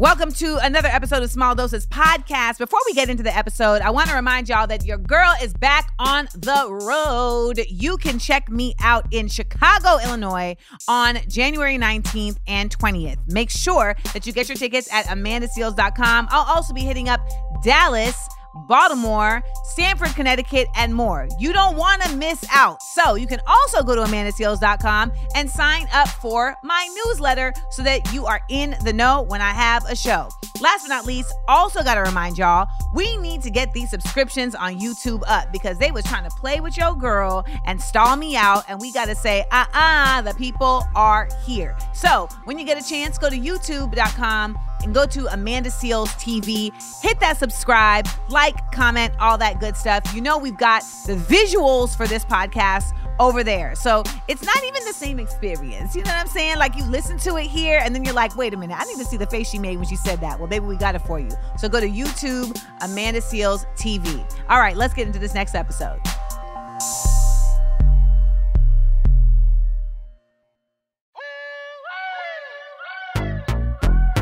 Welcome to another episode of Small Doses Podcast. Before we get into the episode, I want to remind y'all that your girl is back on the road. You can check me out in Chicago, Illinois on January 19th and 20th. Make sure that you get your tickets at amandaseales.com. I'll also be hitting up Dallas Baltimore, Stamford, Connecticut, and more. You don't want to miss out. So you can also go to amandaseales.com and sign up for my newsletter so that you are in the know when I have a show. Last but not least, also got to remind y'all, we need to get these subscriptions on YouTube up because they was trying to play with your girl and stall me out. And we got to say, uh-uh, the people are here. So when you get a chance, go to youtube.com and go to Amanda Seales TV. Hit that subscribe, like, comment, all that good stuff. You know, we've got the visuals for this podcast over there. So it's not even the same experience. You know what I'm saying? Like you listen to it here and then you're like, wait a minute, I need to see the face she made when she said that. Well, maybe we got it for you. So go to YouTube, Amanda Seales TV. All right, let's get into this next episode.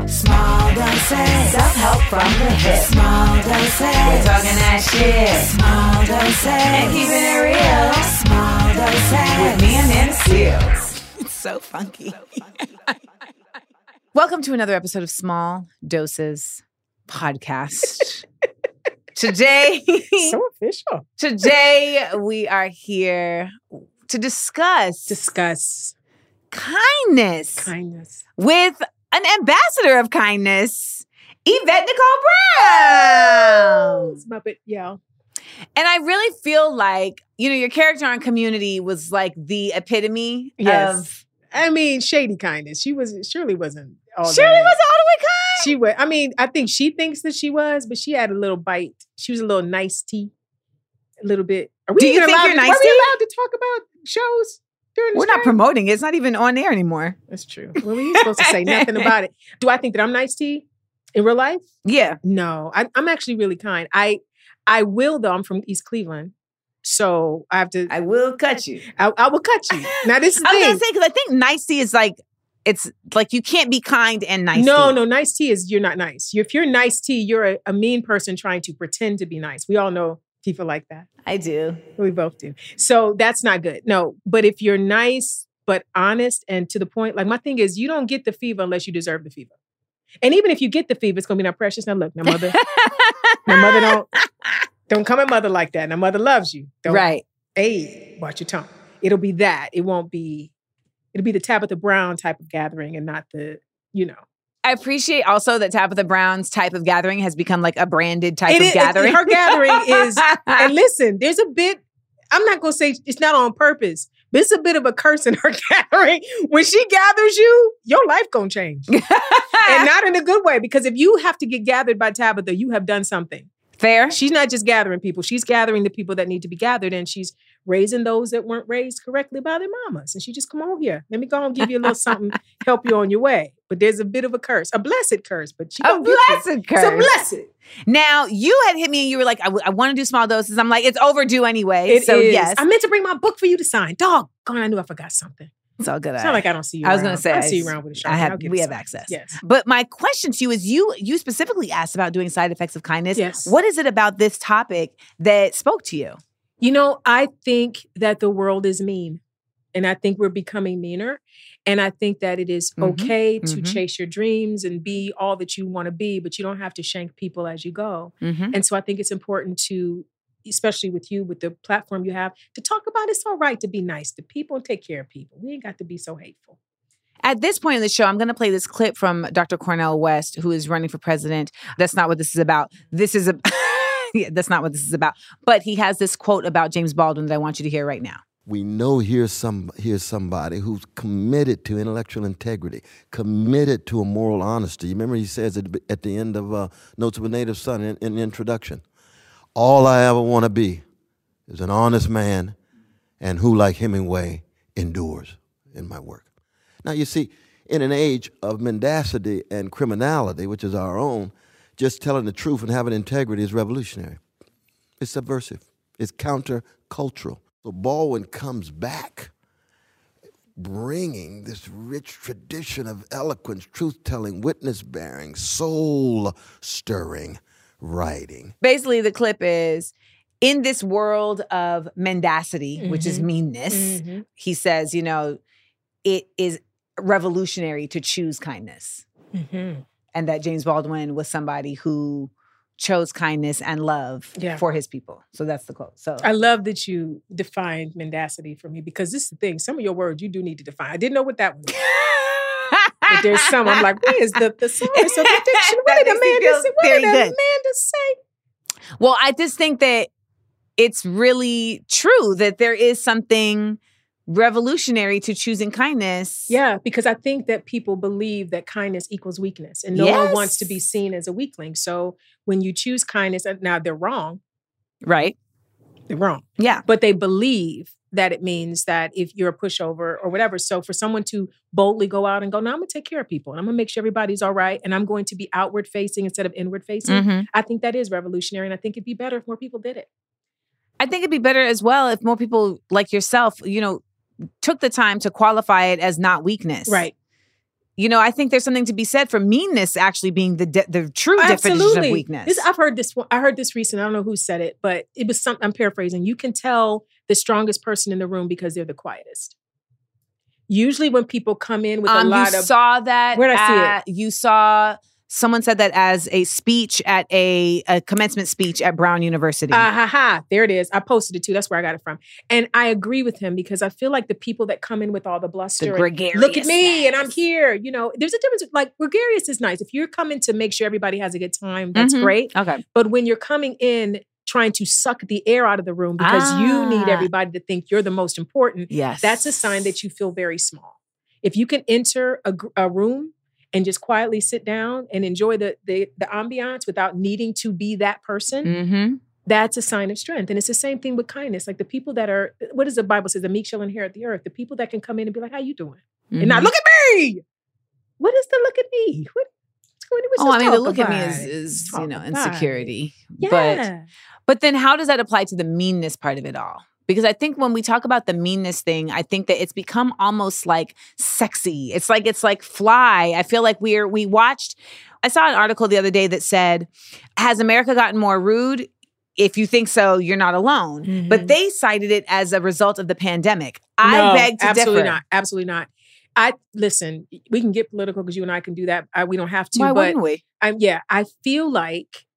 Small doses. Self-help from the hip. Small doses. We're talking that shit. Small doses. And keeping it real. Small. With me and Amanda Seales. It's so funky. Welcome to another episode of Small Doses Podcast. today, so official. today we are here to discuss Discuss kindness kindness. with an ambassador of kindness, Yvette Nicole Brown. Muppet, yeah. And I really feel like, you know, your character on Community was like the epitome Yes. of I mean, shady kindness. She was Shirley wasn't all Shirley was all the way kind. She was. I mean, I think she thinks that she was, but she had a little bite. She was a little nice tea, a little bit. Are we Do you think allowed you're to, nice Are we allowed to talk about shows We're not promoting it. It's not even on air anymore. That's true. Well, we ain't supposed to say nothing about it. Do I think that I'm nice tea in real life? Yeah. No, I, I'm actually really kind. I I will though. I'm from East Cleveland, so I have to. I, I will cut you. I, will cut you. Now this is I was thing. gonna say because I think nicety is like it's like you can't be kind and nice. No, no, nice tea is you're not nice. If you're nice tea, you're a, a mean person trying to pretend to be nice. We all know people like that. I do. We both do. So that's not good. No, but if you're nice but honest and to the point, like my thing is, you don't get the fever unless you deserve the fever. And even if you get the fever, it's gonna be not precious. Now look, now mother, now mother don't don't come at mother like that. Now mother loves you. Don't, right. Hey, watch your tongue. It'll be that. It won't be. It'll be the Tabitha Brown type of gathering and not the you know. I appreciate also that Tabitha Brown's type of gathering has become like a branded type It of is- gathering. Her gathering is, and listen, there's a bit. I'm not gonna say it's not on purpose, but it's a bit of a curse in her gathering. When she gathers you, your life gonna change, and not in a good way. Because if you have to get gathered by Tabitha, you have done something. Fair. She's not just gathering people; she's gathering the people that need to be gathered, and she's raising those that weren't raised correctly by their mamas. And she just come on here, let me go and give you a little something, help you on your way. But there's a bit of a curse, a blessed curse, but she A gonna get you. blessed curse. A blessed. Now you had hit me and you were like, I, want to do small doses. I'm like, it's overdue anyway. It so is. yes, I meant to bring my book for you to sign. Dog, gone. I knew I forgot something. It's all good. It's not like I don't see you. I was gonna say I I see you around with a Sharpie. have- I'll get we have access. Yes. But my question to you is you you specifically asked about doing side effects of kindness. Yes. What is it about this topic that spoke to you? You know, I think that the world is mean. And I think we're becoming meaner. And I think that it is Mhm, okay to mhm. chase your dreams and be all that you want to be, but you don't have to shank people as you go. Mm-hmm. And so I think it's important to, especially with you, with the platform you have, to talk about it's all right to be nice to people and take care of people. We ain't got to be so hateful. At this point in the show, I'm going to play this clip from Dr. Cornel West, who is running for president. That's not what this is about. This is a. yeah, that's not what this is about. But he has this quote about James Baldwin that I want you to hear right now. we know here's some here's somebody who's committed to intellectual integrity, committed to a moral honesty. You remember he says at, the- at the end of uh, Notes of a Native Son in, in the introduction, all I ever want to be is an honest man, and who like Hemingway endures in my work. Now you see, in an age of mendacity and criminality, which is our own, just telling the truth and having integrity is revolutionary. It's subversive. It's countercultural. So Baldwin comes back bringing this rich tradition of eloquence, truth telling, witness bearing, soul stirring writing. Basically, the clip is in this world of mendacity, which is meanness, Mhm. he says, you know, it is revolutionary to choose kindness. Mhm. And that James Baldwin was somebody who chose kindness and love Yeah. for his people. So that's the quote. So I love that you defined mendacity for me because this is the thing. Some of your words you do need to define. I didn't know what that was. But there's some I'm like, where is the thesaurus of the dictionary? What That did makes Amanda say? What did. Amanda say? Well, I just think that it's really true that there is something revolutionary to choosing kindness. Yeah, because I think that people believe that kindness equals weakness, and no one wants to be seen as a weakling. So when you choose kindness, now they're wrong. Right. They're wrong. Yeah. but they believe that it means that if you're a pushover or whatever. So for someone to boldly go out and go, no, I'm gonna take care of people and I'm gonna make sure everybody's all right and I'm going to be outward facing instead of inward facing. Mhm. I think that is revolutionary and I think it'd be better if more people did it. I think it'd be better as well if more people like yourself, you know, took the time to qualify it as not weakness. Right. You know, I think there's something to be said for meanness actually being the de- the true definition of weakness. This, I've heard this one. I heard this recently. I don't know who said it, but it was some. I'm paraphrasing. You can tell the strongest person in the room because they're the quietest. Usually, when people come in with a um, lot you of saw that. Where'd I see it? You saw someone said that as a speech at a, a commencement speech at Brown University. Ah ha ha. There it is. I posted it too. That's where I got it from. And I agree with him because I feel like the people that come in with all the bluster, the look at me and I'm here. You know, there's a difference. Like gregarious is nice. If you're coming to make sure everybody has a good time, that's Mhm. great. Okay. But when you're coming in trying to suck the air out of the room because you need Ah. everybody to think you're the most important, Yes. that's a sign that you feel very small. If you can enter a, a room and just quietly sit down and enjoy the, the the ambiance without needing to be that person, Mm-hmm. that's a sign of strength. And it's the same thing with kindness. Like the people that are, what does the Bible say? The meek shall inherit the earth. The people that can come in and be like, "How you doing?" and Mm-hmm. not look at me. What is the look at me? What, what's going on? Oh, I mean, the look at me is, is you know insecurity. Yeah. But but then how does that apply to the meanness part of it all? Because I think when we talk about the meanness thing, I think that it's become almost like sexy. It's like it's like fly. I feel like we're we watched. I saw an article the other day that said, "Has America gotten more rude?" If you think so, you're not alone. But Mhm. they cited it as a result of the pandemic. I No, beg to absolutely differ. not. Absolutely not. I listen. We can get political because you and I can do that. I, we don't have to. Why but wouldn't we? I, yeah, I feel like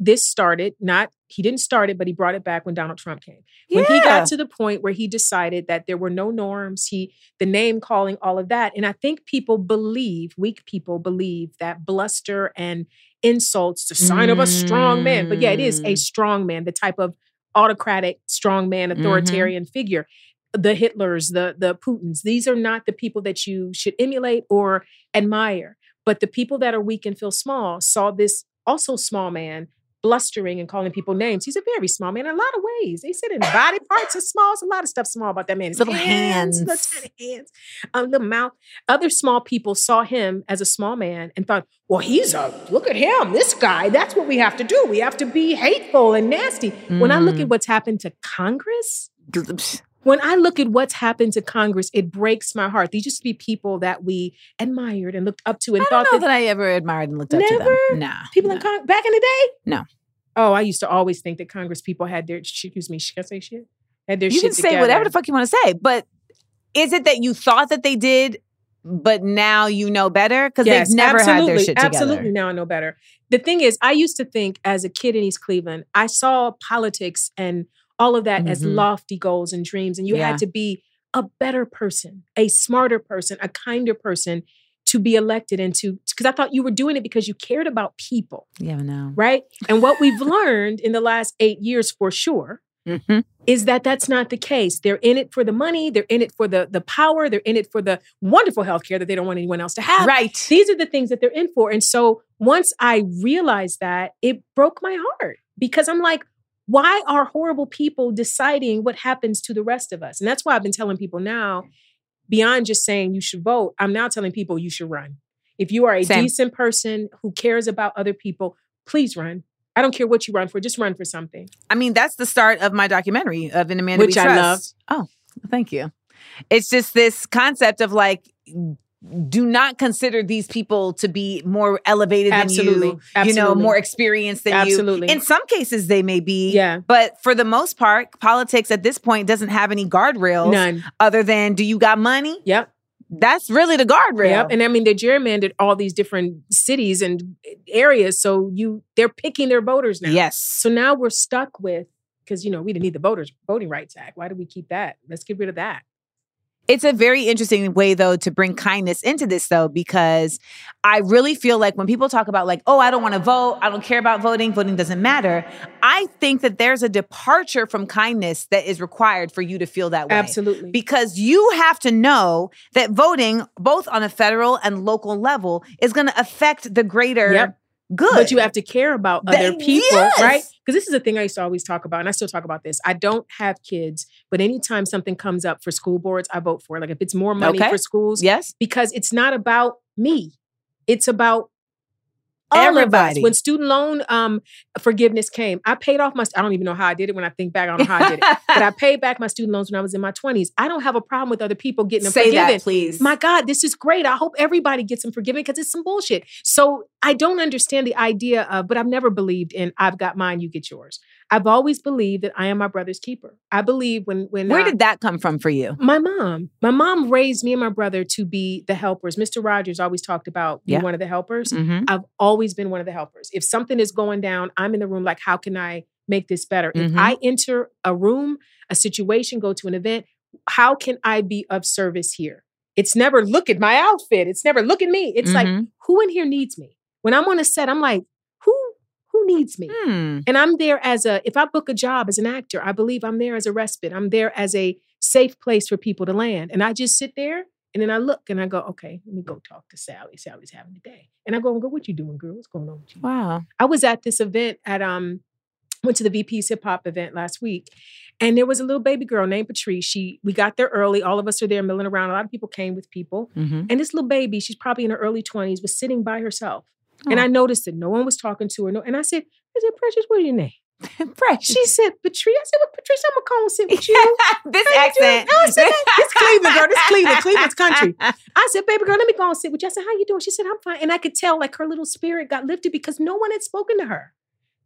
this started. Not he didn't start it, but he brought it back when Donald Trump came. When he got to the point where he decided that there were no norms, he the name calling, all of that, and I think people believe, weak people believe that bluster and insults the sign of a strong man. But yeah, it is a Mm. strong man, the type of autocratic, strong man, Mm-hmm. authoritarian figure. The Hitlers, the the Putins, these are not the people that you should emulate or admire. But the people that are weak and feel small saw this also small man blustering and calling people names. He's a very small man in a lot of ways. They said in body parts are small. It's a lot of stuff small about that man. His Little little hands. Little tiny hands, um, little mouth. Other small people saw him as a small man and thought, well, he's a look at him, this guy. That's what we have to do. We have to be hateful and nasty. When I look Mm. at what's happened to Congress, when I look at what's happened to Congress, it breaks my heart. These used to be people that we admired and looked up to and I thought that that I ever admired and looked up to Never? them. Nah. people in nah. Con- back in the day. No. Oh, I used to always think that Congress people had their excuse me. Should I say shit? Had their you can say whatever the fuck you want to say, but is it that you thought that they did, but now you know better because Yes, they've never had their absolutely, shit together? Absolutely, now I know better. The thing is, I used to think as a kid in East Cleveland, I saw politics and all of that as Mhm. lofty goals and dreams, and you Yeah. had to be a better person, a smarter person, a kinder person to be elected and to because I thought you were doing it because you cared about people, Yeah, no. right? And what we've learned in the last eight years, for sure, hmm is that that's not the case. They're in it for the money. They're in it for the the power. They're in it for the wonderful health care that they don't want anyone else to have. Right. These are the things that they're in for. And so once I realized that, it broke my heart because I'm like, why are horrible people deciding what happens to the rest of us? And that's why I've been telling people now beyond just saying you should vote, I'm now telling people you should run. If you are a Same. decent person who cares about other people, please run. I don't care what you run for, just run for something. I mean, that's the start of my documentary of an Amanda Which I Trust. Oh, thank you. It's just this concept of like, do not consider these people to be more elevated Absolutely. than you, Absolutely. you know, more experienced than you. Absolutely. you. In some cases, they may be. Yeah. But for the most part, politics at this point doesn't have any guardrails None. other than do you got money? Yep. That's really the guardrail. Yep. And I mean, they gerrymandered all these different cities and areas. So you they're picking their voters now. yes. So now we're stuck with because you know we didn't need the voters voting rights act. Why do we keep that? Let's get rid of that. It's a very interesting way, though, to bring kindness into this, though, because I really feel like when people talk about, like, oh, I don't want to vote, I don't care about voting, voting doesn't matter. I think that there's a departure from kindness that is required for you to feel that way. Absolutely. Because you have to know that voting, both on a federal and local level, is going to affect the greater Yep. Good. But you have to care about That- other people, yes. right? Because this is a thing I used to always talk about, and I still talk about this. I don't have kids, but anytime something comes up for school boards, I vote for it. Like if it's more money Okay. for schools, Yes. because it's not about me. It's about. Everybody. When student loan um, forgiveness came, I paid off my. I don't even know how I did it. When I think back, I don't know how I did it. but I paid back my student loans when I was in my twenties. I don't have a problem with other people getting them Say forgiven. that, please. My God, this is great. I hope everybody gets them forgiven because it's some bullshit. So I don't understand the idea of, but I've never believed in I've got mine, you get yours. I've always believed that I am my brother's keeper. I believe when when Where uh, did that come from for you? my mom, my mom raised me and my brother to be the helpers. Mr. Rogers always talked about being Yeah. one of the helpers. Mm-hmm. I've always been one of the helpers. If something is going down, I'm in the room like, how can I make this better? Mhm. If I enter a room, a situation, go to an event, how can I be of service here? It's never look at my outfit. It's never look at me. It's like, Mhm. who in here needs me? When I'm on a set, I'm like, who who needs me? Hmm. And I'm there as a, if I book a job as an actor, I believe I'm there as a respite. I'm there as a safe place for people to land. And I just sit there and then I look and I go, okay, let me go talk to Sally. Sally's having a day. And I go and go, what you doing, girl? What's going on with you? Wow. I was at this event at um went to the VP's hip hop event last week. And there was a little baby girl named Patrice. She we got there early. All of us are there milling around. A lot of people came with people. Mm-hmm. And this little baby, she's probably in her early 20s, was sitting by herself. And Oh. I noticed that no one was talking to her. No, and I said, I said, Precious, what is your name? Fresh. She said, Patrice. I said, well, Patrice, I'm gonna come and sit with you. this How you. I said, this Cleveland, girl. This Cleveland. Cleveland's country. I said, baby girl, let me go and sit with you. I said, how you doing? She said, I'm fine. And I could tell like her little spirit got lifted because no one had spoken to her.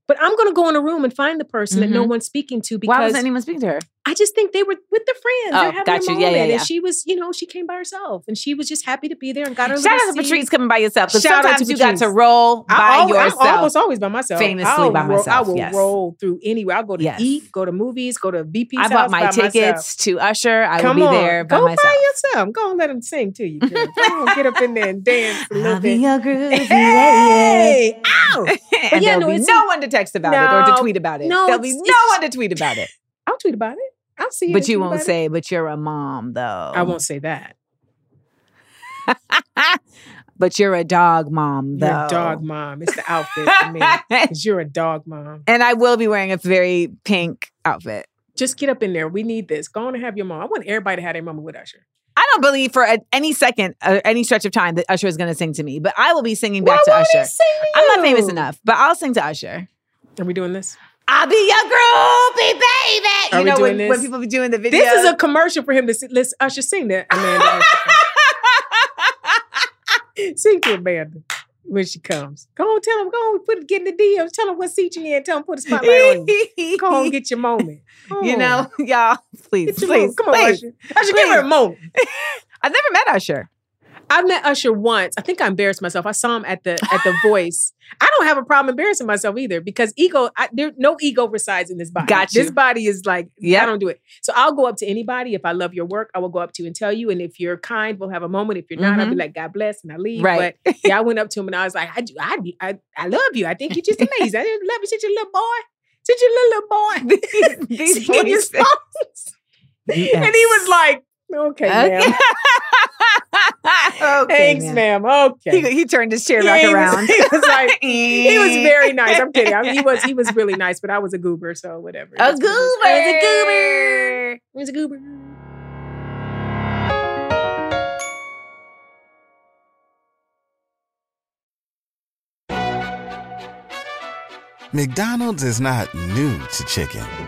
But I'm gonna go in a room and find the person that no Mhm. one's speaking to Why wasn't anyone speaking to her? I just think they were with the friends. Oh, They're having got a you. moment. Yeah, yeah, yeah. And she was, you know, she came by herself and she was just happy to be there and got her Shout out to. Patrice coming by yourself Shout out to sometimes you got to roll by I al- yourself. I'm almost always by myself. Famously I'll by roll- myself, I will yes. roll through anywhere. I'll go to Yes. eat, go to movies, go to VP's I bought my by myself. tickets to Usher. I Come will be on, there by go myself. by yourself. Go and let them sing to you. Girl. On, get up in there and dance a little I'll be bit. your groovy Hey, ow! and yeah, there'll no, be no one to text about it or to tweet about it. no, there'll be no one to tweet about it. I'll tweet about it. I'll see it. But you won't say, but you're a mom, though. I won't say that. but you're a dog mom, though. You're a dog mom. It's the outfit for me. Because you're a dog mom. and I will be wearing a very pink outfit. Just get up in there. We need this. Go on and have your mom. I want everybody to have their mama with Usher. I don't believe for a, any second, uh, any stretch of time that Usher is going to sing to me, but I will be singing back Why to Usher. to I'm not famous enough, but I'll sing to Usher. Are we doing this? I'll be your groupie, baby. Are you know when, when people be doing the video. This is a commercial for him to sing. Let's Usher sing that. Amanda. Sing to Amanda when she comes. Go on, tell him. Go on, put get in the DMs. Tell him what seat you in. Tell him put a spotlight on you. Go on, get your moment. You know, y'all, please, please, moment. Come on, please. Usher. Usher, give her a moment. I've never met Usher. I met Usher once. I think I embarrassed myself. I saw him at the at the Voice. I don't have a problem embarrassing myself either because ego. I, there no ego resides in this body. Got you. This body is like Yep. I don't do it. So I'll go up to anybody if I love your work. I will go up to you and tell you. And if you're kind, we'll have a moment. If you're not, I'll be like God bless and I leave. Mm-hmm. Right. But yeah, I went up to him and I was like, I do, I, I, I love you. I think you're just amazing. I love you, such a little boy, such a little, little boy. These voices. songs. And he was like, okay, ma'am okay, Thanks, ma'am. ma'am. Okay. He, he, turned his chair back he around. He was like, he was very nice. I'm kidding. I mean, he was he was really nice, but I was a goober, so whatever. A goober. a goober. Was a goober. McDonald's is not new to chicken.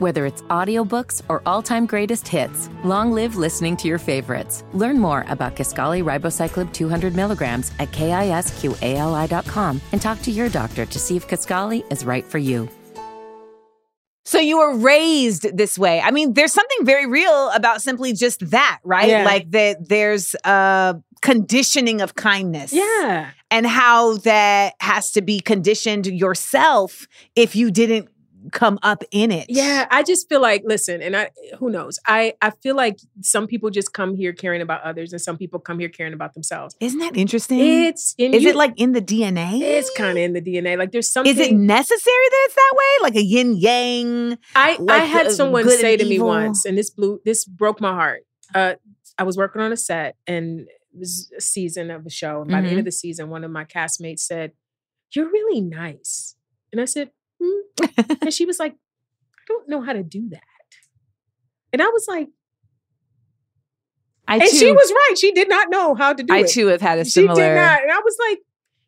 Whether it's audiobooks or all-time greatest hits, long live listening to your favorites. Learn more about Kisqali Ribociclib 200 milligrams at kisqali.com and talk to your doctor to see if Kisqali is right for you. So you were raised this way. I mean, there's something very real about simply just that, right? Yeah. Like that there's a conditioning of kindness. Yeah. And how that has to be conditioned yourself if you didn't come up in it. Yeah, I just feel like listen, and I who knows. I I feel like some people just come here caring about others and some people come here caring about themselves. Isn't that interesting? It's in Is you- it like in the DNA? it's kind of in the DNA. Like there's something Is it necessary that it's that way? Like a yin yang? I, I had the someone say to me once, and this blew this broke my heart. Uh, I was working on a set, and it was a season of a show. And by the Mm-hmm. end of the season, one of my castmates said, "You're really nice," and I said, hmm. and she was like, "I don't know how to do that," and I was like, I and too, she was right. She did not know how to do I it. I too have had a she similar. did not, and I was like,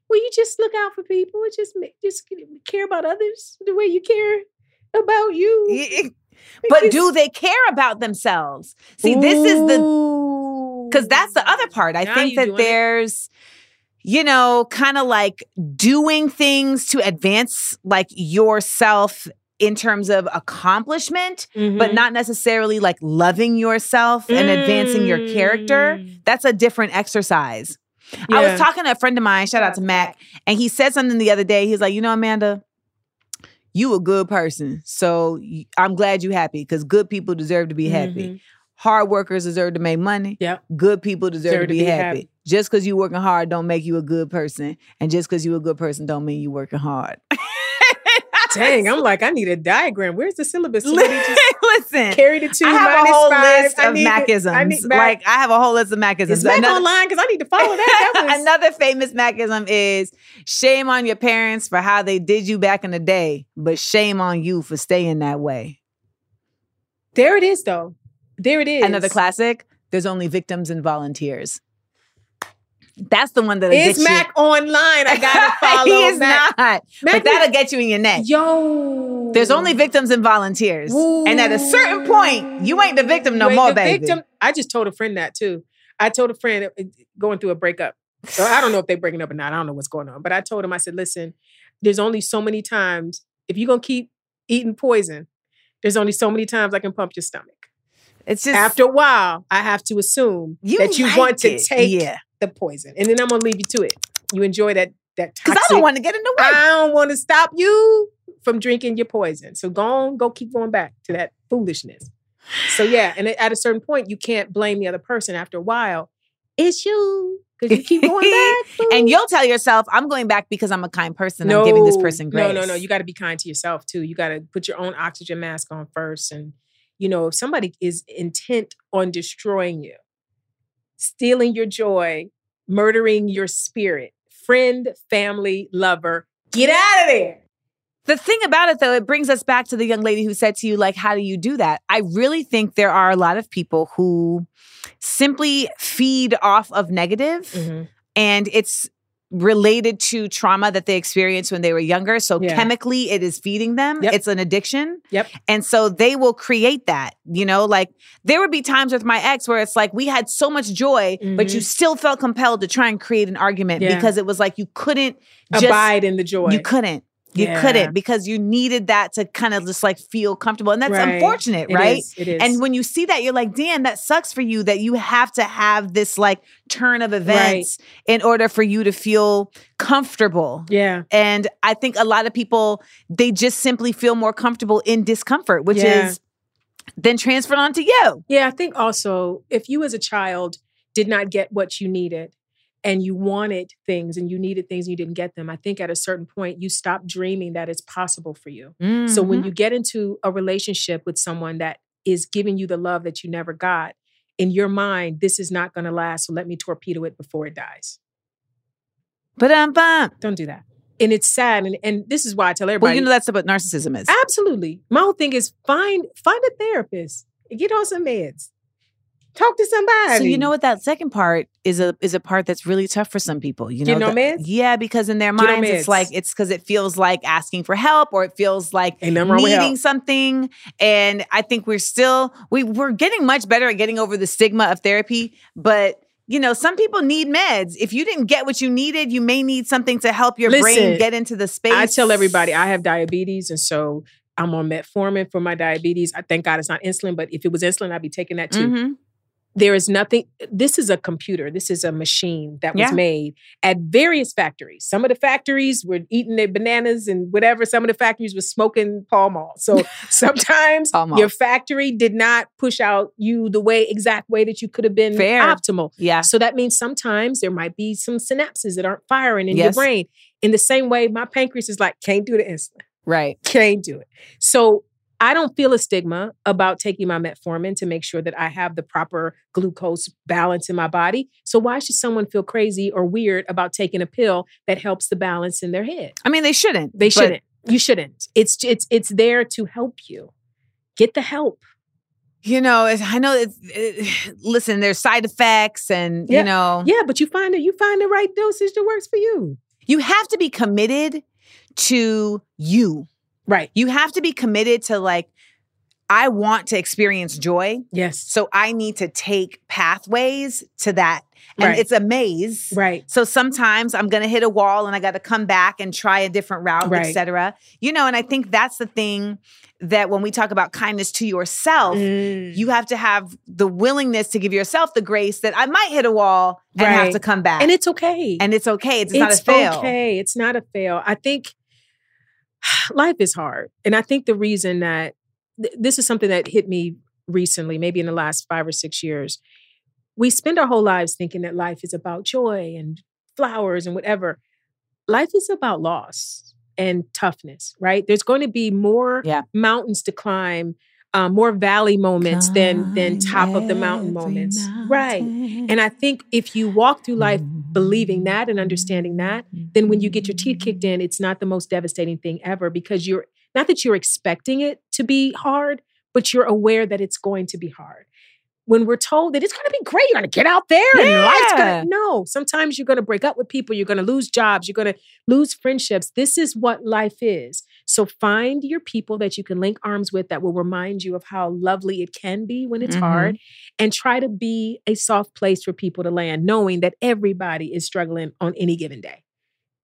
"Well, you just look out for people. Just make, just care about others the way you care about you." But do they care about themselves? See, this is the because that's the other part. I Now think that there's. it. You know, kind of like doing things to advance like yourself in terms of accomplishment, but Mhm. not necessarily like loving yourself and advancing your character. Mm. That's a different exercise. I was talking to a friend of mine, shout out to Mac, and he said something the other day. He's like, you know, Amanda, you a good person. So I'm glad you happy because good people deserve to be happy. Mhm. Hard workers deserve to make money. Yep. Good people deserve, to, be, happy. happy. Just because you're working hard don't make you a good person. And just because you're a good person don't mean you're working hard. Dang, I'm like, I need a diagram. Where's the syllabus? Somebody just Listen, carry the two. I have a whole five. list of to- I need like I have a whole list of Macisms. is Mac Another- online? Because I need to follow that. That was Another famous Macism is shame on your parents for how they did you back in the day, but shame on you for staying that way. there. It is though. There it is. Another classic, there's only victims and volunteers. That's the one that Is Mac online? I gotta follow. he is Mac. not. Mac but that'll get you in your neck. Yo, There's only victims and volunteers. And at a certain point, you ain't the victim no You more, the baby. victim. I just told a friend that too. I told a friend uh, going through a breakup. So I don't know if they're breaking up or not. I don't know what's going on. But I told him, I said, listen, there's only so many times if you're gonna keep eating poison, there's only so many times I can pump your stomach. It's just After a while, I have to assume you that you like want to it. take Yeah. the poison, and then I'm gonna leave you to it. You enjoy that that Because. I don't want to get in the way. I don't want to stop you from drinking your poison. So go on, go keep going back to that foolishness. So yeah, and at a certain point, you can't blame the other person. After a while, it's you because you keep going back. and you'll tell yourself, I'm going back because I'm a kind person. I'm giving this person grace. No, no, no. You got to be kind to yourself too. You got to put your own oxygen mask on first. And, you know, if somebody is intent on destroying you, stealing your joy, murdering your spirit, friend, family, lover, get out of there. The thing about it, though, it brings us back to the young lady who said to you, like, how do you do that? I really think there are a lot of people who simply feed off of negative, Mm-hmm. and it's related to trauma that they experienced when they were younger. So Yeah. chemically, it is feeding them. Yep. It's an addiction. Yep. And so they will create that, you know, like there would be times with my ex where it's like we had so much joy, but you still felt compelled to try and create an argument Mm-hmm. Yeah. because it was like you couldn't just Abide in the joy. you couldn't. You Yeah. couldn't because you needed that to kind of just like feel comfortable. And that's Right. unfortunate, It right? is, It is. And when you see that, you're like, damn, that sucks for you that you have to have this like turn of events in order for you to feel comfortable. yeah. And I think a lot of people, they just simply feel more comfortable in discomfort, which Yeah. is then transferred onto you. Yeah, I think also if you as a child did not get what you needed and you wanted things and you needed things and you didn't get them, I think at a certain point you stop dreaming that it's possible for you. So Mm-hmm. when you get into a relationship with someone that is giving you the love that you never got, in your mind, this is not going to last. So let me torpedo it before it dies. But um. Don't do that. And it's sad. And, and this is why I tell everybody. Well, you know that's what narcissism is. Absolutely. My whole thing is find find a therapist and get on some meds. Talk to somebody. So you know what that second part is a is a part that's really tough for some people. You know, Getting on the- meds? Yeah, because in their Get minds it's like it's because it feels like asking for help or it feels like needing something. And I think we're still we we're getting much better at getting over the stigma of therapy, but. You know, some people need meds. If you didn't get what you needed, you may need something to help your brain get into the space. I tell everybody I have diabetes, and so I'm on metformin for my diabetes. I thank God it's not insulin, but if it was insulin, I'd be taking that too. Mhm. There is nothing. This is a computer. This is a machine that was Yeah. made at various factories. Some of the factories were eating their bananas and whatever. Some of the factories were smoking Pall Mall. So sometimes your factory did not push out you the way exact way that you could have been Fair. optimal. Yeah. So that means sometimes there might be some synapses that aren't firing in Yes. your brain. In the same way, my pancreas is like, can't do the insulin, Right. can't do it. So I don't feel a stigma about taking my metformin to make sure that I have the proper glucose balance in my body. So why should someone feel crazy or weird about taking a pill that helps the balance in their head? I mean, they shouldn't. They shouldn't. You shouldn't. It's it's it's there to help you. Get the help. You know, it's, I know it's it, listen, there's side effects and Yeah. you know, Yeah, but you find it. You find the right dosage that works for you. you have to be committed to you. Right. You have to be committed to like I want to experience joy, Yes. so I need to take pathways to that. And Right. it's a maze. Right. So sometimes I'm going to hit a wall and I got to come back and try a different route, Right. et cetera. You know, and I think that's the thing that when we talk about kindness to yourself, Mm. you have to have the willingness to give yourself the grace that I might hit a wall and have to come back. and it's okay. and it's okay. It's, not a it's fail. okay. It's not a fail. I think life is hard. And I think the reason that th- this is something that hit me recently, maybe in the last five or six years, we spend our whole lives thinking that life is about joy and flowers and whatever. Life is about loss and toughness, right? There's going to be more Yeah. mountains to climb, um, more valley moments than than top of the mountain moments, every right? And I think if you walk through life believing that and understanding that, then when you get your teeth kicked in, it's not the most devastating thing ever because you're not that you're expecting it to be hard, but you're aware that it's going to be hard. When we're told that it's going to be great, you're going to get out there and life's Yeah. going to, no, sometimes you're going to break up with people, you're going to lose jobs, you're going to lose friendships. This is what life is. So find your people that you can link arms with that will remind you of how lovely it can be when it's Mhm. hard and try to be a soft place for people to land, knowing that everybody is struggling on any given day.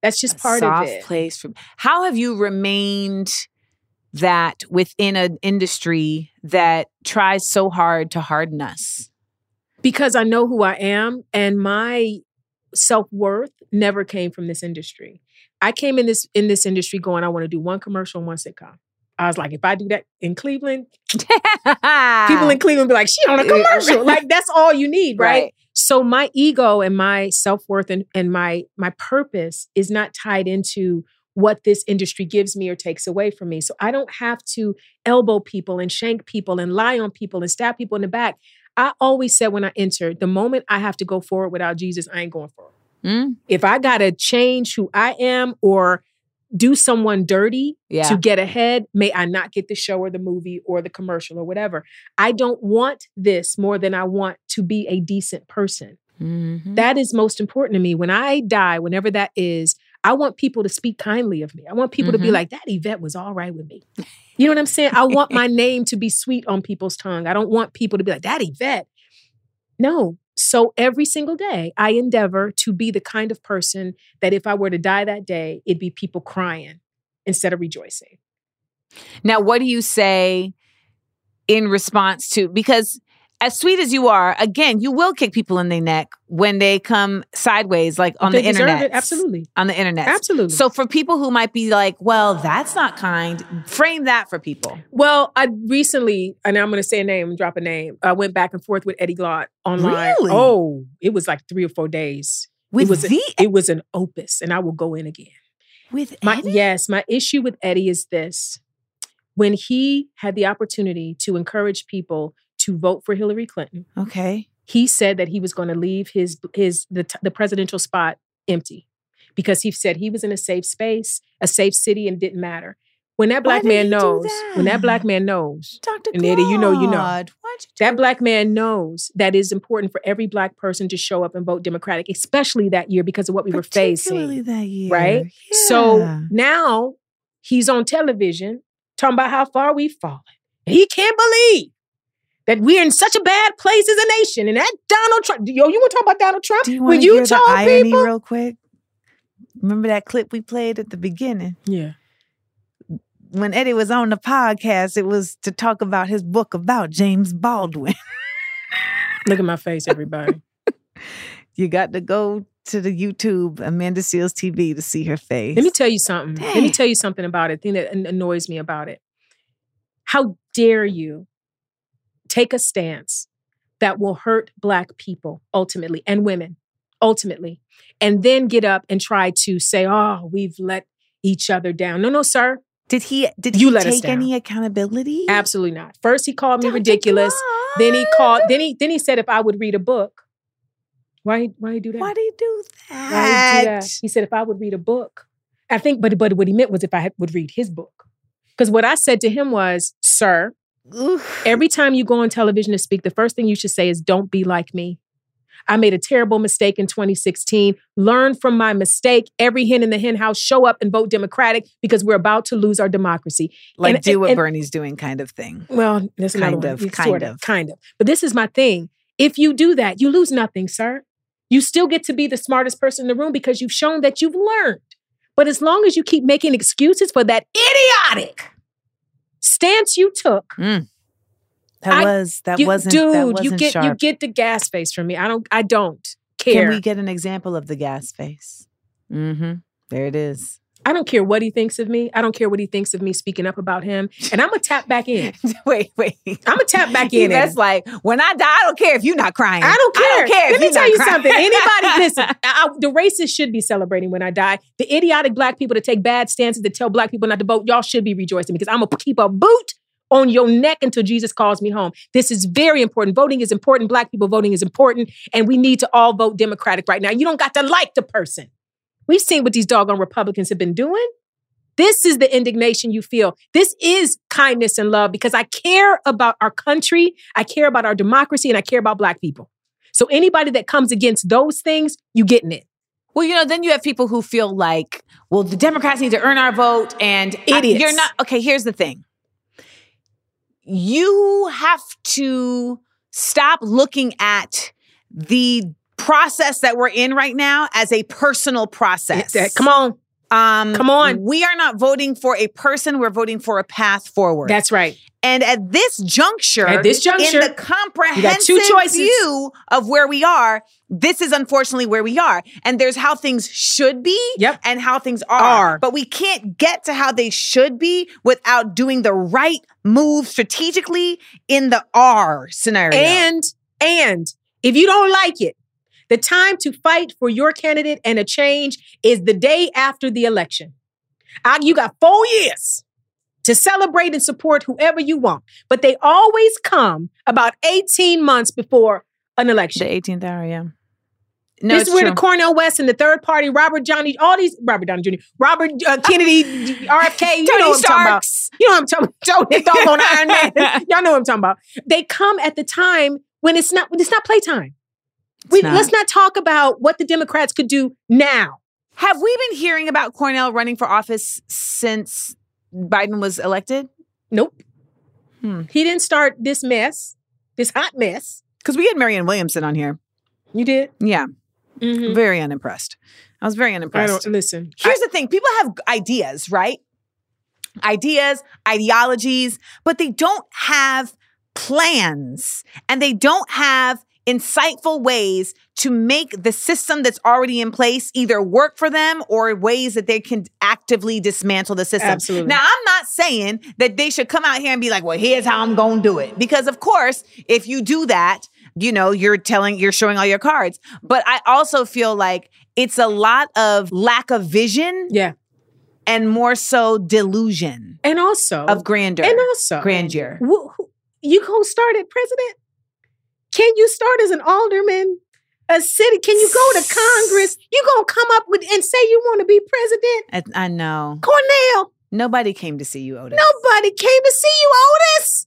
That's just A part of it. place for how have you remained that within an industry that tries so hard to harden us Because I know who I am and my self-worth never came from this industry. I came in this in this industry going, I want to do one commercial and one sitcom. I was like, if I do that in Cleveland, people in Cleveland be like, she on a commercial. like that's all you need, right? Right. So my ego and my self-worth and, and my my purpose is not tied into what this industry gives me or takes away from me. So I don't have to elbow people and shank people and lie on people and stab people in the back. I always said when I entered, the moment I have to go forward without Jesus, I ain't going forward. Mm, If I gotta change who I am or do someone dirty yeah to get ahead, may I not get the show or the movie or the commercial or whatever. I don't want this more than I want to be a decent person. Mhm. That is most important to me. When I die, whenever that is, I want people to speak kindly of me. I want people to be Mhm. like, that Yvette was all right with me. You know what I'm saying? I want my name to be sweet on people's tongue. I don't want people to be like, that Yvette. No. So every single day, I endeavor to be the kind of person that if I were to die that day, it'd be people crying instead of rejoicing. Now, what do you say in response to because as sweet as you are, again, you will kick people in the neck when they come sideways, like on They the internet. Absolutely. On the internet. Absolutely. So for people who might be like, well, that's not kind, frame that for people. Well, I recently, and I'm going to say a name and drop a name. I went back and forth with Eddie Glaude online. Really? Oh, it was like three or four days. With it was the it was an opus, and I will go in again. with My Eddie? yes, my issue with Eddie is this: when he had the opportunity to encourage people to vote for Hillary Clinton, Okay. he said that he was going to leave his his the, the presidential spot empty because he said he was in a safe space, a safe city, and didn't matter. When that black man knows, when that black man knows, Dr. And Eddie, you know, you know. That black man knows that it's important for every black person to show up and vote Democratic, especially that year because of what we were facing. that year. right? So now he's on television talking about how far we've fallen. He can't believe that we're in such a bad place as a nation. And that Donald Trump, yo, you want to talk about Donald Trump? Do you when want to you hear the irony people, real quick? Remember that clip we played at the beginning? yeah, When Eddie was on the podcast, it was to talk about his book about James Baldwin. look at my face, everybody. You got to go to the YouTube Amanda Seales TV to see her face. Let me tell you something. Let me tell you something about it. Thing that annoys me about it. How dare you take a stance that will hurt black people ultimately and women ultimately, and then get up and try to say, "Oh, we've let each other down." No, no, sir. did he did You he take any accountability? Absolutely not. First, he called me Dr. ridiculous. Then he called. Then he then he said if I would read a book. Why why he do that? Why do you do Why he do that? that? He said if I would read a book. I think, but but what he meant was if I would read his book. Because what I said to him was, "Sir, Oof. every time you go on television to speak, the first thing you should say is, "Don't be like me." I made a terrible mistake in 2016. Learn from my mistake. Every hen in the hen house, show up and vote Democratic because we're about to lose our democracy. like And- do what and- Bernie's doing kind of thing. Well, that's Kind of, Yeah, kind sort of. kind of. But this is my thing. If you do that, you lose nothing, sir. You still get to be the smartest person in the room because you've shown that you've learned. But as long as you keep making excuses for that idiotic stance you took, That I- was that you, wasn't dude, that wasn't you get sharp. you get the gas face from me. I don't I don't care. Can we get an example of the gas face? Mm-hmm. There it is. I don't care what he thinks of me. I don't care what he thinks of me speaking up about him. And I'm gonna tap back in. wait, wait. I'm gonna tap back in. That's like when I die, I don't care if you're not crying. I don't care. I don't care. Let me tell you crying. something. Anybody, listen, I, I- the racists should be celebrating when I die. The idiotic black people to take bad stances to tell black people not to vote, y'all should be rejoicing because I'm going to keep a boot on your neck until Jesus calls me home. This is very important. Voting is important. Black people voting is important. And we need to all vote Democratic right now. You don't got to like the person. We've seen what these doggone Republicans have been doing. This is the indignation you feel. This is kindness and love because I care about our country, I care about our democracy, and I care about Black people. So anybody that comes against those things, you getting it. Well, you know, then you have people who feel like, well, the Democrats need to earn our vote, and I- Idiots. you're not. Okay, here's the thing: you have to stop looking at the process that we're in right now as a personal process. Come on. um, come on. We are not voting for a person; we're voting for a path forward. That's right. And at this juncture, At this juncture, in the comprehensive view of where we are, this is unfortunately where we are. And there's how things should be Yep. and how things are. Are. But we can't get to how they should be without doing the right move strategically in the R scenario. And and if you don't like it, the time to fight for your candidate and a change is the day after the election. I- you got four years to celebrate and support whoever you want, but they always come about 18 months before an election. the 18th hour, yeah. No, this is where true. the Cornel West and the third party, Robert Johnny, all these, Robert Downey Jr., Robert uh, Kennedy, RFK, you know Tony what I'm talking about. You know what I'm talking about. Tony doggone Iron Man. Y'all know what I'm talking about. They come at the time when it's not, it's not playtime. We, not. Let's not talk about what the Democrats could do now. Have we been hearing about Cornel running for office since Biden was elected? Nope. Hmm. He didn't start this mess, this hot mess. Because we had Marianne Williamson on here. You did. Yeah, Mhm. very unimpressed. I was very I unimpressed. don't listen. Here's the thing people have ideas, right? Ideas, ideologies, but they don't have plans and they don't have insightful ways to make the system that's already in place either work for them or ways that they can actively dismantle the system. Absolutely. Now, I'm not saying that they should come out here and be like, well, here's how I'm going to do it. Because, of course, if you do that, you know, you're telling, you're showing all your cards. But I also feel like it's a lot of lack of vision yeah. and more so delusion And also of grandeur. and also grandeur. wh- you go start at president? Can you start as an alderman? A city? Can you go to Congress? You gonna come up with and say you want to be president? I, I know. Cornel, Nobody came to see you, Otis. nobody came to see you, Otis.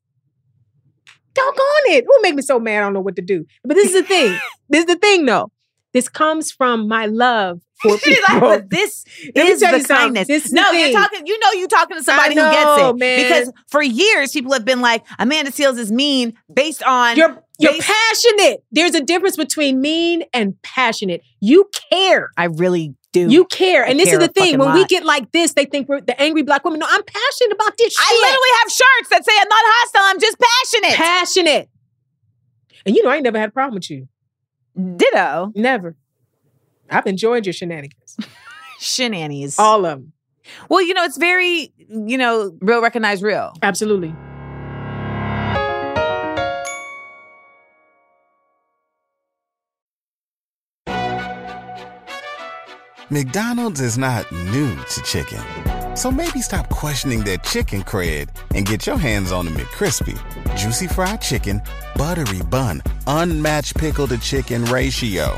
Doggone it. It will make me so mad. I don't know what to do. But this is the thing. this is the thing, though. This comes from my love for She's like, but this is the something. kindness. This is no, you're talking. You know, you're talking to somebody who gets it man. because for years people have been like, Amanda Seales is mean based on You're you're based- passionate. There's a difference between mean and passionate. You care. I really do. You care. And I this care is the thing. When we get like this, they think we're the angry black woman. No, I'm passionate about this shit. I literally have shirts that say I'm not hostile. I'm just passionate. passionate. And you know, I ain't never had a problem with you. Ditto. Never. I've enjoyed your shenanigans. Shenanigans. All of them. well, you know, it's very, you know, real recognize real. Absolutely. McDonald's is not new to chicken. So maybe stop questioning their chicken cred and get your hands on the McCrispy. Juicy fried chicken, buttery bun, unmatched pickle to chicken ratio.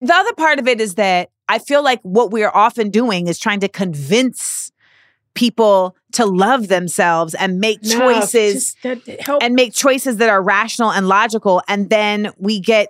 The other part of it is that I feel like what we're often doing is trying to convince people to love themselves and make No, choices and make choices that are rational and logical and then we get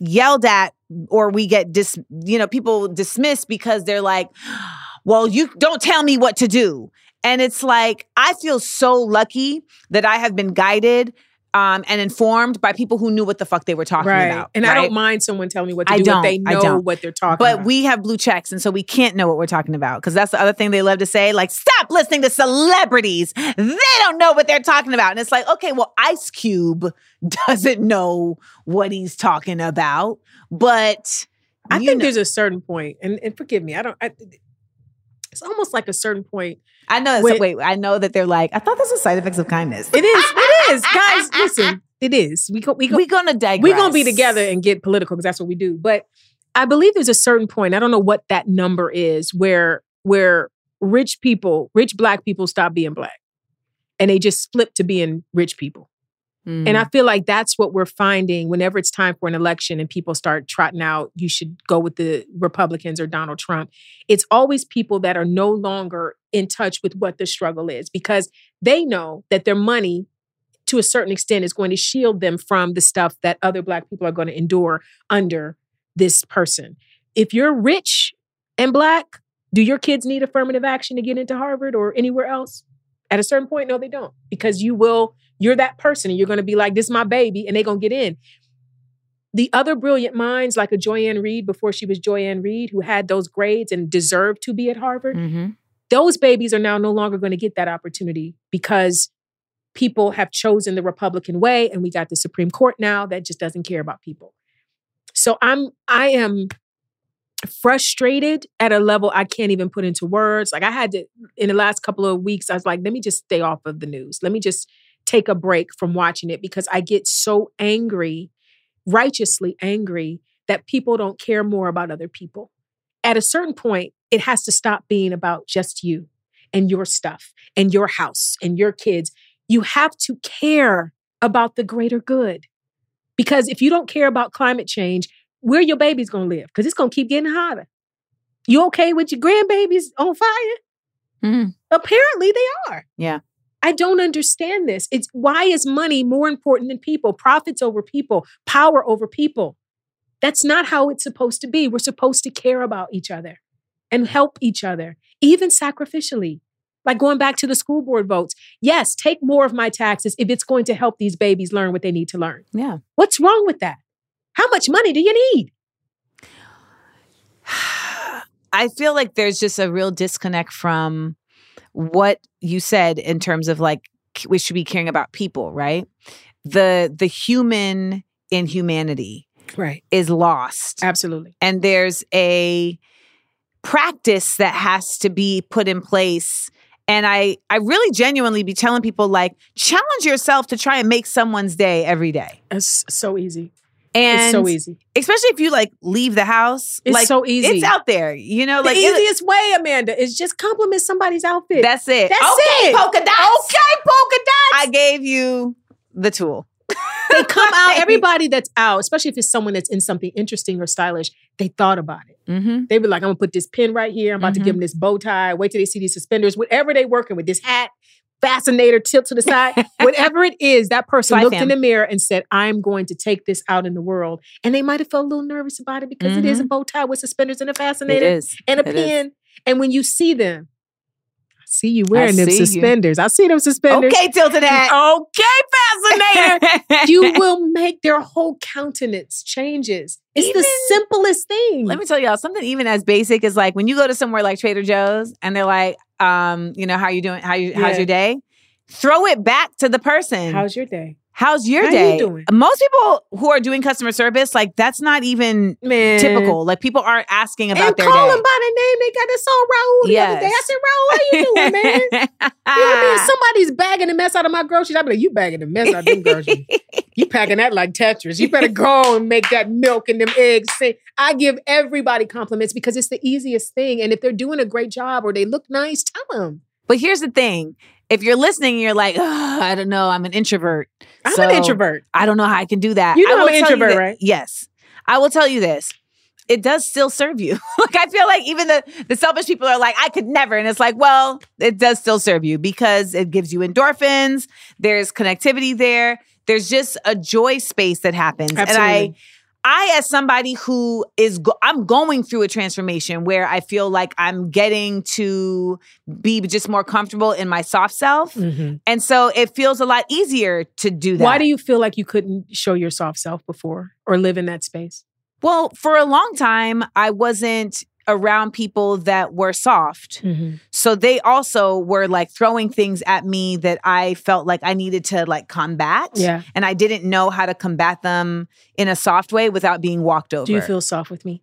yelled at or we get dis you know people dismissed because they're like well you don't tell me what to do. And it's like i feel so lucky that i have been guided um, and informed by people who knew what the fuck they were talking right. about and I don't mind someone telling me what to I do don't. if they I know don't. what they're talking but about. But we have blue checks, and so we can't know what we're talking about because that's the other thing they love to say. Like, stop listening to celebrities; they don't know what they're talking about. And it's like, okay, well, Ice Cube doesn't know what he's talking about, but I think know- there's a certain point, and, and forgive me, I don't. I, it's almost like a certain point. I know. Wait. wait, I know that they're like, I thought this was side effects of kindness. It is. It is, guys. Listen, it is. We go. We go. We're gonna digress. We're gonna be together and get political because that's what we do. But I believe there's a certain point. I don't know what that number is where where rich people, rich black people, stop being black, and they just flip to being rich people. Mm. And I feel like that's what we're finding whenever it's time for an election and people start trotting out, you should go with the Republicans or Donald Trump. It's always people that are no longer in touch with what the struggle is because they know that their money, to a certain extent, is going to shield them from the stuff that other Black people are going to endure under this person. If you're rich and Black, do your kids need affirmative action to get into Harvard or anywhere else? At a certain point, no, they don't, because you will you're that person and you're going to be like, this is my baby, and they're going to get in. The other brilliant minds, like a Joy-Ann Reid before she was Joy-Ann Reid, who had those grades and deserved to be at Harvard, Mhm. those babies are now no longer going to get that opportunity because people have chosen the Republican way, and we got the Supreme Court now that just doesn't care about people. So I'm, I am frustrated at a level I can't even put into words. Like I had to, in the last couple of weeks, I was like, let me just stay off of the news. Let me just take a break from watching it because I get so angry, righteously angry, that people don't care more about other people. At a certain point, it has to stop being about just you and your stuff and your house and your kids. You have to care about the greater good. Because if you don't care about climate change, where your baby's gonna live? Because it's gonna keep getting hotter. You okay with your grandbabies on fire? Mhm. Apparently they are. Yeah. I don't understand this. It's why is money more important than people? Profits over people, power over people. That's not how it's supposed to be. We're supposed to care about each other and help each other, even sacrificially. Like going back to the school board votes. Yes, take more of my taxes if it's going to help these babies learn what they need to learn. Yeah. What's wrong with that? How much money do you need? I feel like there's just a real disconnect from what you said in terms of like we should be caring about people, right? The the human in humanity Right. is lost. Absolutely. and there's a practice that has to be put in place and i i really genuinely be telling people like challenge yourself to try and make someone's day every day It's so easy. And it's so easy. especially if you like leave the house It's like so easy. it's out there you know the like it- easiest way, Amanda, is just compliment somebody's outfit. that's it That's okay it. polka dots okay, polka dots. i gave you the tool they come out. Everybody that's out, especially if it's someone that's in something interesting or stylish, they thought about it. mm-hmm. They were like, I'm gonna put this pin right here. I'm about to Mhm. give them this bow tie. Wait till they see these suspenders, whatever they working with, this hat, fascinator, tilt to the side, whatever it is, that person looked in the mirror and said, I'm going to take this out in the world. And they might have felt a little nervous about it because it is a mm-hmm. bow tie with suspenders and a fascinator is and a It is. pin. And when you see them, I see you wearing them see you. suspenders. I see them suspenders. okay tilted hat Okay, fascinator. you will make their whole countenance changes. It's the simplest thing. Let me tell y'all something even as basic as like when you go to somewhere like Trader Joe's and they're like, um, you know, how you doing? How you how's your day? Throw it back to the person. How's your day? How's your how you day? doing? Most people who are doing customer service, like that's not even Man. typical. Like people aren't asking about and their call day. them by the name. They got this on Raul the other day. I said, Raul, how are you doing, man? You know what I mean? Somebody's bagging the mess out of my groceries. I'd be like, you bagging the mess out of them groceries. You packing that like Tetris. You better go and make that milk and them eggs. Say, I give everybody compliments because it's the easiest thing. And if they're doing a great job or they look nice, tell them. But here's the thing. If you're listening you're like, I don't know, I'm an introvert. I'm So, an introvert. I don't know how I can do that. You know I'm an introvert, that- right? Yes. I will tell you this. It does still serve you. like I feel like even the the selfish people are like, I could never. And it's like, well, it does still serve you because it gives you endorphins. There's connectivity there. There's just a joy space that happens. And I Absolutely. I, as somebody who is, go- I'm going through a transformation where I feel like I'm getting to be just more comfortable in my soft self. Mm-hmm. And so it feels a lot easier to do that. Why do you feel like you couldn't show your soft self before or live in that space? Well, for a long time, I wasn't around people that were soft. Mm-hmm. So they also were like throwing things at me that I felt like I needed to like combat. Yeah. And I didn't know how to combat them in a soft way without being walked over. Do you feel soft with me?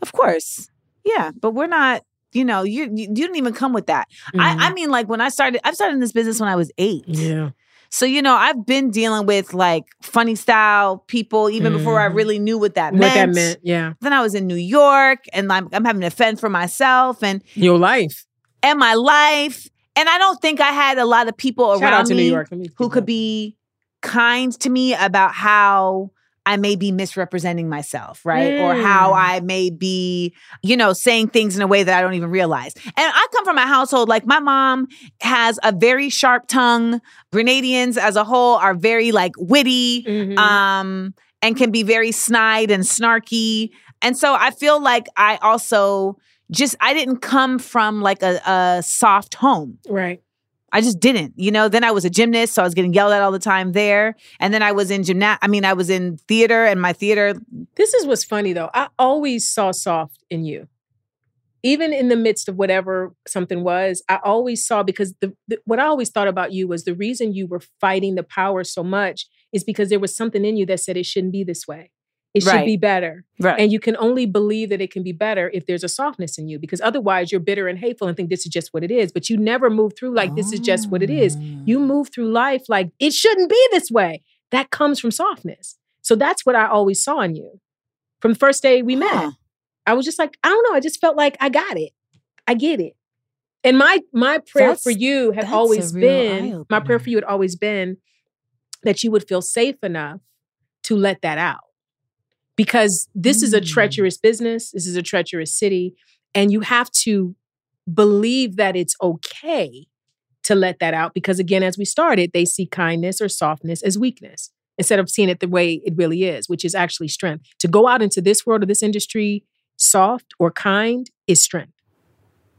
Of course. Yeah. But we're not, you know, you you, you didn't even come with that. I, I mm-hmm. mean, like when I started, I've started in this business when I was eight. Yeah. So, you know, I've been dealing with like funny style people even before I Mhm. really knew what that What meant. that meant. Yeah. Then I was in New York and I'm, I'm having to fend for myself and, Your life. and my life. And I don't think I had a lot of people Shout out around me York. Who could be kind to me about how I may be misrepresenting myself, right? Or how Mm. I may be, you know, saying things in a way that I don't even realize. And I come from a household like my mom has a very sharp tongue. Grenadians as a whole are very like witty Mhm. um and can be very snide and snarky and so i feel like i also just i didn't come from like a, a soft home right. I just didn't you know then i was a gymnast so i was getting yelled at all the time there and then i was in gymna i mean i was in theater and my theater This is what's funny though. I always saw soft in you. Even in the midst of whatever something was, I always saw because the, the what I always thought about you was the reason you were fighting the power so much is because there was something in you that said it shouldn't be this way. It should be better. right And you can only believe that it can be better if there's a softness in you because otherwise you're bitter and hateful and think this is just what it is. But you never move through like this is just what it is. You move through life like it shouldn't be this way. That comes from softness. So that's what I always saw in you. From the first day we met, Huh. I was just like, I don't know. I just felt like I got it. I get it. And my my prayer for you had always been my prayer for you had always been that you would feel safe enough to let that out. Because this is a Mm. treacherous business, this is a treacherous city, and you have to believe that it's okay to let that out because again as we started they see kindness or softness as weakness instead of seeing it the way it really is which is actually strength to go out into this world or this industry soft or kind is strength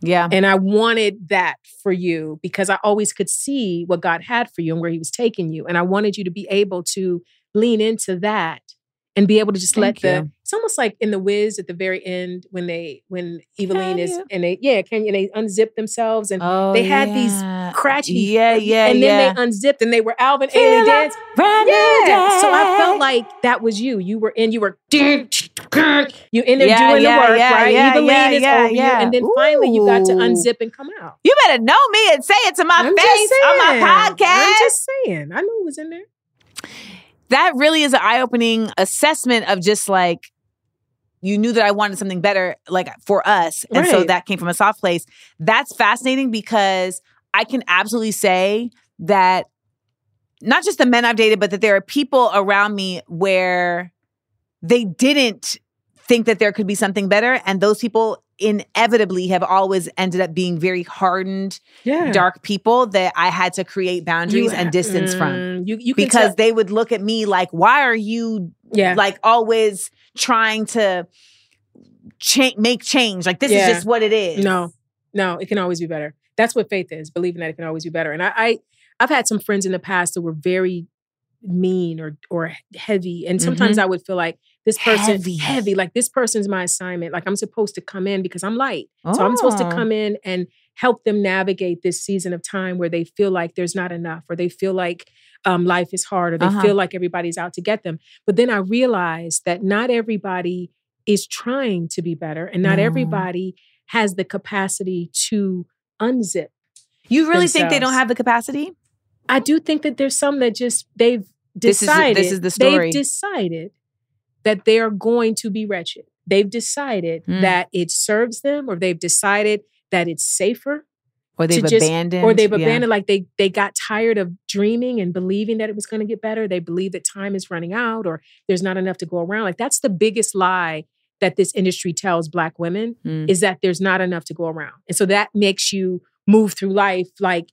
yeah and I wanted that for you because I always could see what God had for you and where He was taking you. And I wanted you to be able to lean into that and be able to just let Thank the it's almost like in the Wiz at the very end when they when Evillene is you? and they yeah can you they unzip themselves and Oh, they had these yeah. cratchy Yeah, um, yeah, and yeah. then they unzipped and they were Alvin Ailey dance new yeah so I felt like that was you you were in you were you there Yeah, doing the work right yeah, Evillene yeah, is over you yeah. and then finally you got to unzip and come out You better know me and say it to my I'm face on my podcast. I'm just saying I knew it was in there that really is an eye-opening assessment of just like you knew that I wanted something better like for us and so that came from a soft place. That's fascinating because I can absolutely say that not just the men I've dated but that there are people around me where they didn't think that there could be something better and those people inevitably have always ended up being very hardened yeah dark people that I had to create boundaries and distance from Mm, you you because tell- they would look at me like, why are you yeah like always trying to cha- make change? Like this Yeah. is just what it is. No, no, it can always be better. That's what faith is, believing that it can always be better. And I, I I've had some friends in the past that were very mean or or heavy. And sometimes I would feel like this person Heavy. heavy, like this person's my assignment. Like I'm supposed to come in because I'm light. So I'm supposed to Oh. come in and help them navigate this season of time where they feel like there's not enough or they feel like um, life is hard or they Uh-huh. feel like everybody's out to get them. But then I realized that not everybody is trying to be better and not No. everybody has the capacity to unzip. You really think they don't have the capacity? I do think that there's some that just they've This is decided this is the story. they've decided that they're going to be wretched. They've decided Mm. that it serves them or they've decided that it's safer Or they've just- abandoned? or they've Yeah. abandoned like they they got tired of dreaming and believing that it was going to get better they believe that time is running out or there's not enough to go around like that's the biggest lie that this industry tells black women Mm. is that there's not enough to go around and so that makes you move through life like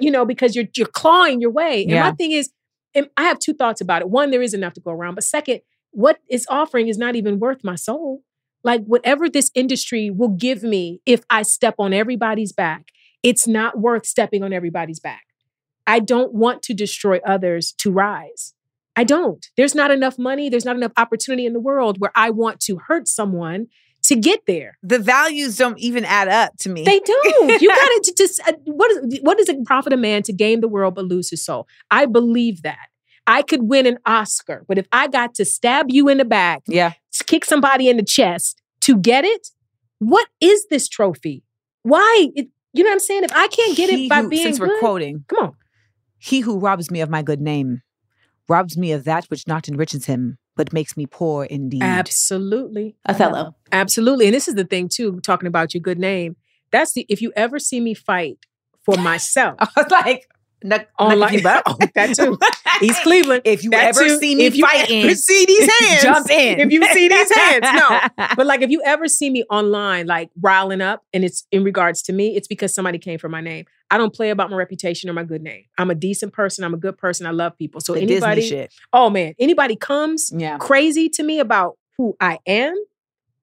you know because you're you're clawing your way and Yeah. my thing is i have two thoughts about it one there is enough to go around but second what it's offering is not even worth my soul like whatever this industry will give me if I step on everybody's back, it's not worth stepping on everybody's back. I don't want to destroy others to rise. I don't. There's not enough money, there's not enough opportunity in the world where I want to hurt someone to get there. the values don't even add up to me. They don't. You got to just uh, what is what does it profit a man to gain the world but lose his soul? I believe that. I could win an Oscar, but if I got to stab you in the back yeah. kick somebody in the chest to get it, what is this trophy? Why? It, you know what I'm saying? If I can't get He it by who- being since we're quoting, come on. he who robs me of my good name robs me of that which not enriches him, but makes me poor indeed. Absolutely. Othello. Absolutely. And this is the thing too, talking about your good name. That's the if you ever see me fight for myself I was like, not, online, not oh, that too. East Cleveland. If you that ever too. see me if you fighting, ever see these hands, jump in. If you see these hands, no. But like if you ever see me online, like riling up, and it's in regards to me, it's because somebody came for my name. I don't play about my reputation or my good name. I'm a decent person. I'm a good person. I love people. So the anybody, shit. oh man, anybody comes Yeah. crazy to me about who I am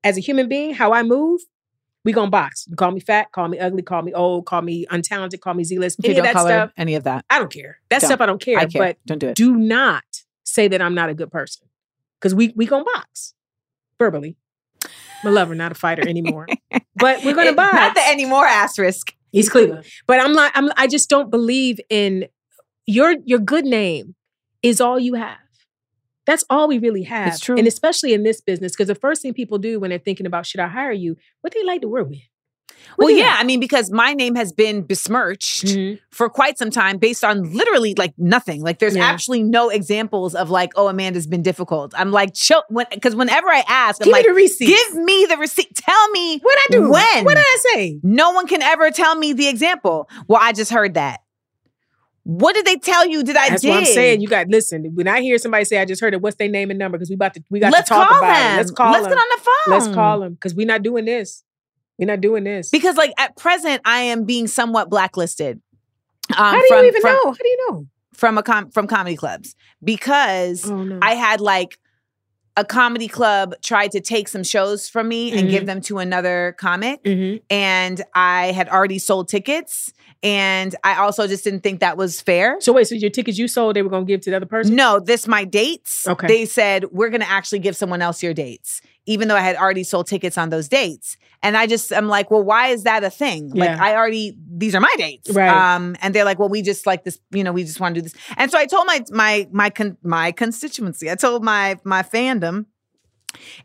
as a human being, how I move, we gonna box. Call me fat, call me ugly, call me old, call me untalented, call me zealous. Any of that color stuff, any of that. I don't care. That Don't. stuff I don't care. I care. But don't do it. do not say that I'm not a good person. Because we we gonna box. Verbally. I'm a lover, not a fighter anymore. but we're gonna It- box. Not the anymore asterisk. He's Cleveland. But I'm like, I'm I just don't believe in your your good name is all you have. That's all we really have. It's true. And especially in this business, because the first thing people do when they're thinking about should I hire you, what they like to work with. What Well, yeah, like. I mean, because my name has been besmirched Mhm. for quite some time based on literally like nothing. Like, there's Yeah. actually no examples of like, oh, Amanda's been difficult. I'm like, chill. When because whenever I ask, I'm Give like, me the receipt. give me the receipt. Tell me what I do. when. What did I say? No one can ever tell me the example. Well, I just heard that. What did they tell you? Did I That's did? what I'm saying. You got listen. When I hear somebody say, "I just heard it," what's their name and number? Because we about to we got Let's to talk call about them. it. Let's call Let's them. get on the phone. Let's call them because we're not doing this. We're not doing this. Because like at present, I am being somewhat blacklisted. Um, How do from, you even from, know? How do you know? from a com- from comedy clubs because Oh no. I had like a comedy club tried to take some shows from me and give Mhm. them to another comic. Mhm. And I had already sold tickets. And I also just didn't think that was fair. So wait, so your tickets you sold, they were gonna give to the other person? No, this my dates. Okay. They said we're gonna actually give someone else your dates, even though I had already sold tickets on those dates. And I just I'm like, well, why is that a thing? Like I already these are my dates. Right. Um, and they're like, well, we just like this, you know, we just want to do this. And so I told my my my con- my constituency, I told my my fandom,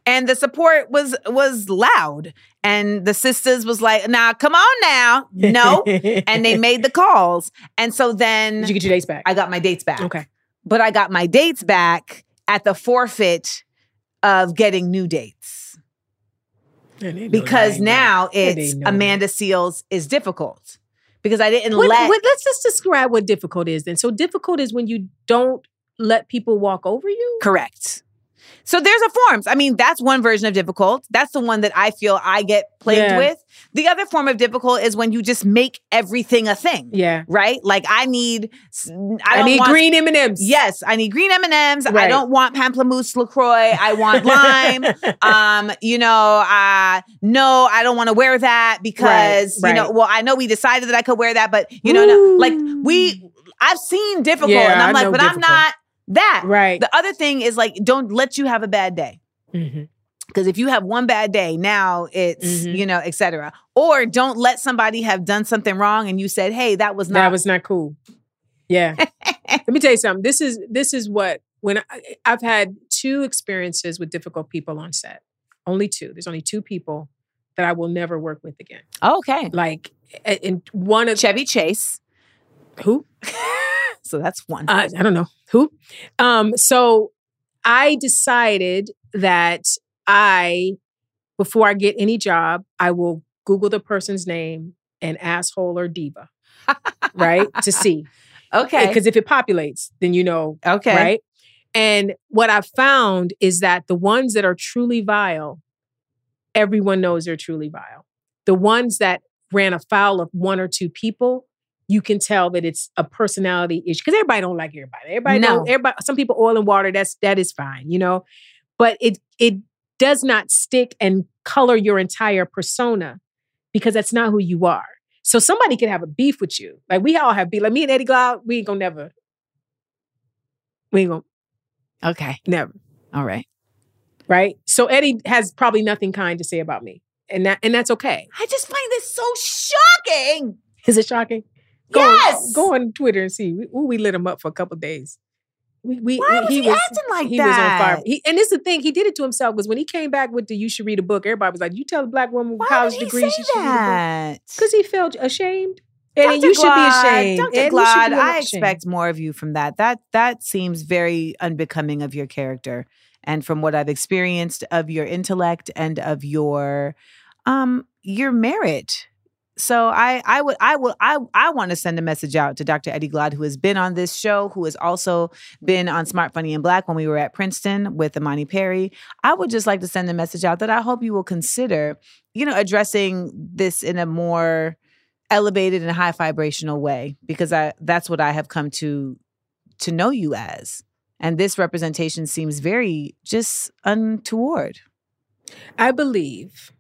and the support was was loud. And the sisters was like, nah, come on now. No. and they made the calls. And so then Did you get your dates back? I got my dates back okay. but I got my dates back at the forfeit of getting new dates because now they it's know that. Amanda Seales is difficult because I didn't What, let what- let's just describe what difficult is then. So difficult is when you don't let people walk over you. correct. So there's a forms. I mean, that's one version of difficult. That's the one that I feel I get plagued Yeah. with. The other form of difficult is when you just make everything a thing. Yeah. Right? Like I need I, I, need want green M and M's. Yes, I need green M and M's. I don't want pamplemousse Lacroix. I want lime. um, you know, uh, no, I don't want to wear that because Right, you know. Well, I know we decided that I could wear that, but you know, no, like we, I've seen difficult, Yeah, and I'm I like, but I'm not that. right. The other thing is like, don't let you have a bad day. Mhm. Because if you have one bad day, now it's, Mhm. you know, et cetera. Or don't let somebody have done something wrong and you said, hey, that was not. that was not cool. Yeah. Let me tell you something. This is this is what when I, I've had two experiences with difficult people on set. Only two. There's only two people that I will never work with again. okay. Like, in one of Chevy Chase. who So that's one. uh, I don't know who. Um, so I decided that I, before I get any job, I will Google the person's name and asshole or diva, right? To see. okay. Because if it populates, then you know, Okay. right? And what I've found is that the ones that are truly vile, everyone knows they're truly vile. The ones that ran afoul of one or two people, you can tell that it's a personality issue because everybody don't like everybody. Everybody No. don't. Everybody. Some people oil and water. That's that is fine, you know. But it it does not stick and color your entire persona because that's not who you are. So somebody could have a beef with you. Like we all have beef. Like me and Eddie Glaude, we ain't gonna never. We ain't gonna Okay. never. All right. Right. So Eddie has probably nothing kind to say about me. And that and that's okay. I just find this so shocking. Is it shocking? Go Yes! Go on Twitter and see. We, ooh, we lit him up for a couple days. We, we, Why was he, acting like he that? was on fire. He, and it's the thing, he did it to himself because when he came back with the you should read a book, everybody was like, You tell a black woman with Why college degree she should read a book. Because he felt ashamed. Dr. you should be ashamed. Dr. Glaude, I expect more of you from that. That that seems very unbecoming of your character, and from what I've experienced of your intellect and of your um your merit. So I I would I would I I want to send a message out to Dr. Eddie Glaude, who has been on this show, who has also been on Smart Funny and Black when we were at Princeton with Imani Perry. I would just like to send a message out that I hope you will consider, you know, addressing this in a more elevated and high vibrational way because I that's what I have come to to know you as. And this representation seems very just untoward. I believe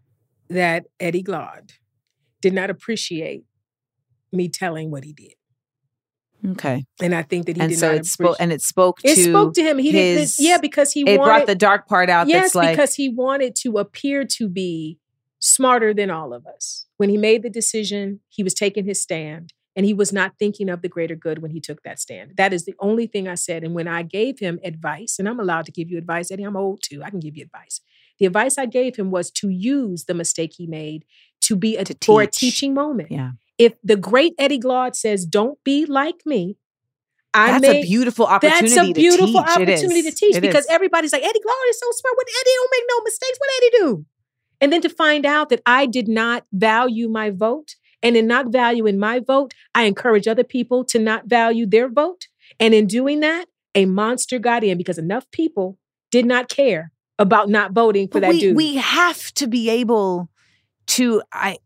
that Eddie Glaude did not appreciate me telling what he did. Okay. And I think that he and did so not it spoke and it spoke to It spoke to him. He didn't. Yeah, because he it wanted. brought the dark part out yes, that's like because he wanted to appear to be smarter than all of us. When he made the decision, he was taking his stand, and he was not thinking of the greater good when he took that stand. That is the only thing I said. And when I gave him advice, and I'm allowed to give you advice, Eddie, I'm old too. I can give you advice. The advice I gave him was to use the mistake he made to be a To for a teaching moment. Yeah. If the great Eddie Glaude says, "Don't be like me," I that's made a beautiful opportunity that's a beautiful. Opportunity to teach It because is. everybody's like, Eddie Glaude is so smart. What Eddie don't make no mistakes. What Eddie do? And then to find out that I did not value my vote, and in not valuing my vote, I encourage other people to not value their vote. And in doing that, a monster got in because enough people did not care about not voting for But that we, dude. we have to be able to I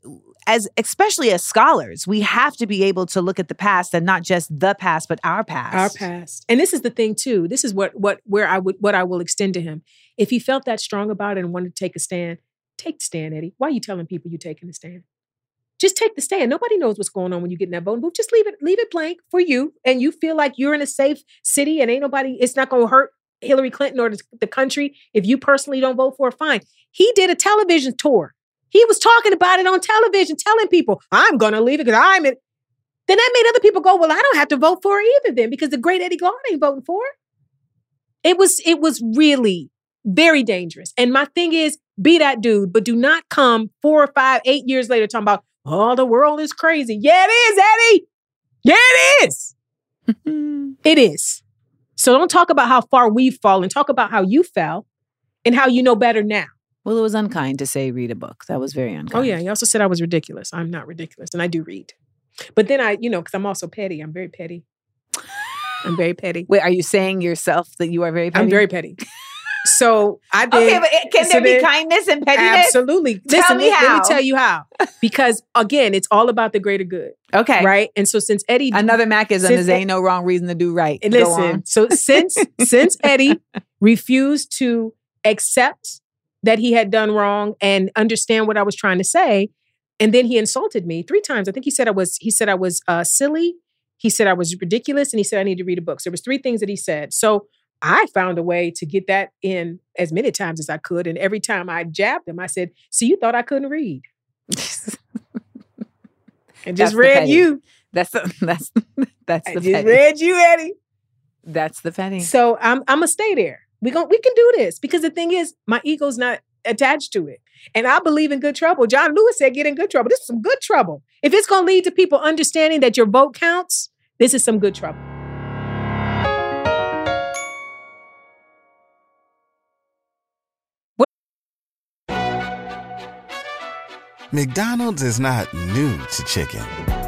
as especially as scholars, we have to be able to look at the past and not just the past, but our past. Our past. And this is the thing too. This is what what where I would what I will extend to him. If he felt that strong about it and wanted to take a stand, take the stand, Eddie. Why are you telling people you're taking the stand? Just take the stand. Nobody knows what's going on when you get in that voting booth. Just leave it, leave it blank for you. And you feel like you're in a safe city and ain't nobody, it's not gonna hurt Hillary Clinton or the, country. If you personally don't vote for it, fine. He did a television tour. He was talking about it on television, telling people, I'm gonna leave it because I'm in. Then that made other people go, Well, I don't have to vote for it either, then, because the great Eddie Glaude ain't voting for it. It was, it was really very dangerous. And my thing is, be that dude, but do not come four or five, eight years later talking about, oh, the world is crazy. Yeah, it is, Eddie. Yeah, it is. it is. So don't talk about how far we've fallen. Talk about how you fell and how you know better now. Well, it was unkind to say read a book. That was very unkind. Oh, yeah. He also said I was ridiculous. I'm not ridiculous. And I do read. But then I, you know, because I'm also petty. I'm very petty. I'm very petty. Wait, are you saying yourself that you are very petty? I'm very petty. So I did. Okay, but eh, can so there be then- kindness and pettiness? Absolutely. Tell Listen, me let, let me tell you how. Because again, it's all about the greater good, Okay. right? And so since Eddie Another Macism is ain't no wrong reason to do right. Listen, so since since Eddie refused to accept that he had done wrong and understand what I was trying to say, and then he insulted me three times. I think he said I was he said I was uh, silly. He said I was ridiculous, and he said I need to read a book. So there was three things that he said. So I found a way to get that in as many times as I could, and every time I jabbed him, I said, "So you thought I couldn't read?" And just read you. that's the, that's that's I the just petty. read you, Eddie. That's the petty. So I'm I'm gonna stay there. We gon' we can do this because the thing is, my ego's not attached to it, and I believe in good trouble. John Lewis said, "Get in good trouble." This is some good trouble. If it's gonna lead to people understanding that your vote counts, this is some good trouble. McDonald's is not new to chicken.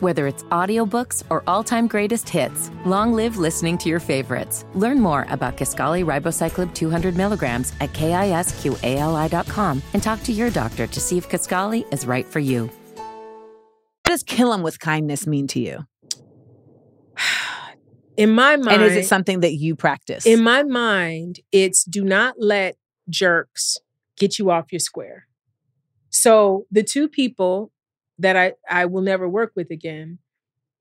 Whether it's audiobooks or all-time greatest hits, long live listening to your favorites. Learn more about Kisqali Ribociclib 200 milligrams at kisqali.com and talk to your doctor to see if Kisqali is right for you. What does kill him with kindness mean to you? In my mind, And is it something that you practice? in my mind, it's do not let jerks get you off your square. So the two people that I, I will never work with again,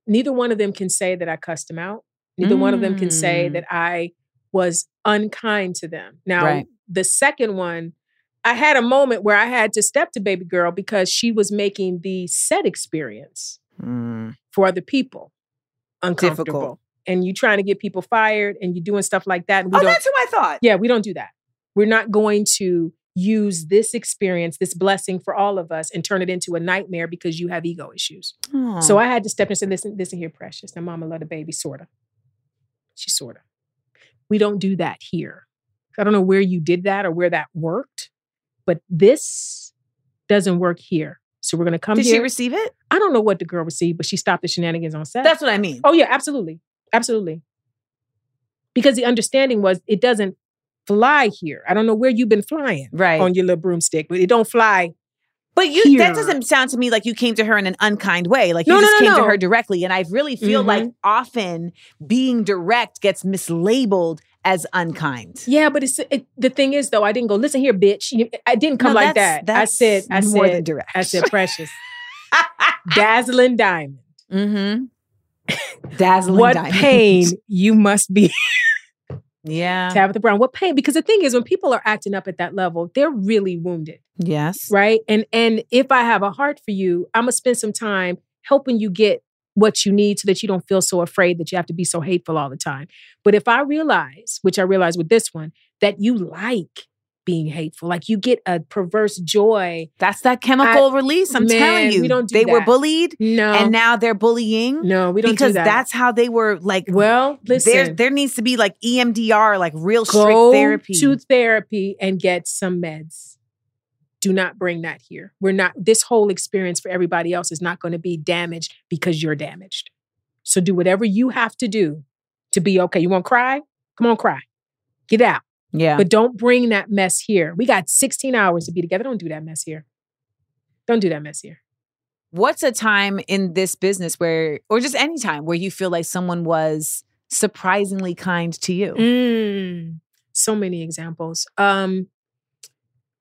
neither one of them can say that I cussed them out. Neither one of them can say Mm. that I was unkind to them. Now, Right. the second one, I had a moment where I had to step to baby girl because she was making the set experience Mm. for other people uncomfortable. Difficult. And you trying to get people fired and you doing stuff like that. And we Oh, don't, that's who I thought. yeah, we don't do that. We're not going to use this experience, this blessing for all of us, and turn it into a nightmare because you have ego issues. Oh. So I had to step in and say, listen, listen here, precious. Now, mama love the baby, sorta. She sorta. We don't do that here. I don't know where you did that or where that worked, but this doesn't work here. So we're gonna come did here. she receive it? I don't know what the girl received, but she stopped the shenanigans on set. That's what I mean. Oh yeah, absolutely, absolutely. Because the understanding was it doesn't fly here. I don't know where you've been flying Right. on your little broomstick, but it don't fly. But you that doesn't sound to me like you came to her in an unkind way. Like you No, no, just no, came to her directly. And I really feel like Mhm. often being direct gets mislabeled as unkind. Yeah, but it's it, the thing is though, I didn't go listen here, bitch. You- I didn't come No, like that's- that. I said, I more said, than direct. I said, precious, dazzling diamond. mm-hmm. Dazzling what diamond. pain you must be, Yeah. Tabitha Brown. What pain? Because the thing is, when people are acting up at that level, they're really wounded. Yes. right and and if i have a heart for you i'm gonna spend some time helping you get what you need so that you don't feel so afraid that you have to be so hateful all the time but if i realize which i realize with this one that you like being hateful. Like you get a perverse joy. That's that chemical release. I'm Man, telling you. we don't do they were bullied No. and now they're bullying. no, we don't because do that. that's how they were like well, listen. there there needs to be like EMDR, like real strict go therapy. to therapy and get some meds. Do not bring that here. We're not, this whole experience for everybody else is not going to be damaged because you're damaged. So do whatever you have to do to be okay. You want to cry? Come on, cry. Get out. Yeah. But don't bring that mess here. We got 16 hours to be together. Don't do that mess here. Don't do that mess here. What's a time in this business where or just any time where you feel like someone was surprisingly kind to you? Mm, so many examples. Um,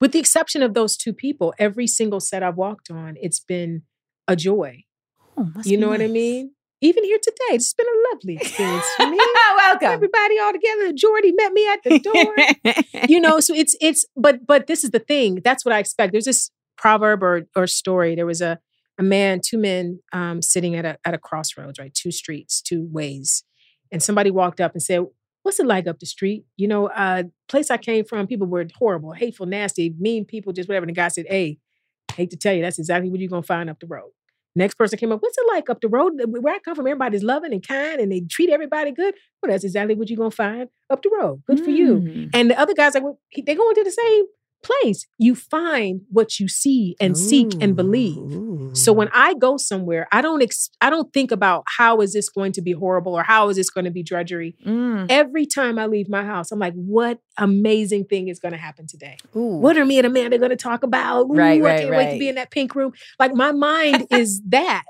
with the exception of those two people, every single set I've walked on, it's been a joy. Oh, you know what I mean? Even here today, it's been a lovely experience for me. Welcome. Everybody all together. Jordy met me at the door. you know, so it's it's but but this is the thing. That's what I expect. There's this proverb or or story. There was a a man, two men um, sitting at a at a crossroads, right? Two streets, two ways, and somebody walked up and said, "What's it like up the street? You know, uh, place I came from, people were horrible, hateful, nasty, mean people, just whatever." And the guy said, "Hey, hate to tell you, that's exactly what you're gonna find up the road." Next person came up, what's it like up the road? Where I come from, everybody's loving and kind and they treat everybody good. Well, that's exactly what you're gonna find up the road. Good for you. Mm. And the other guys like, well, he- they going to the same place. You find what you see and seek and believe. So when I go somewhere, I don't ex- I don't think about how is this going to be horrible or how is this going to be drudgery. Mm. Every time I leave my house, I'm like, what amazing thing is going to happen today? Ooh. What are me and Amanda going to talk about? Ooh, Right, I right, can't wait to be in that pink room. Like my mind is that.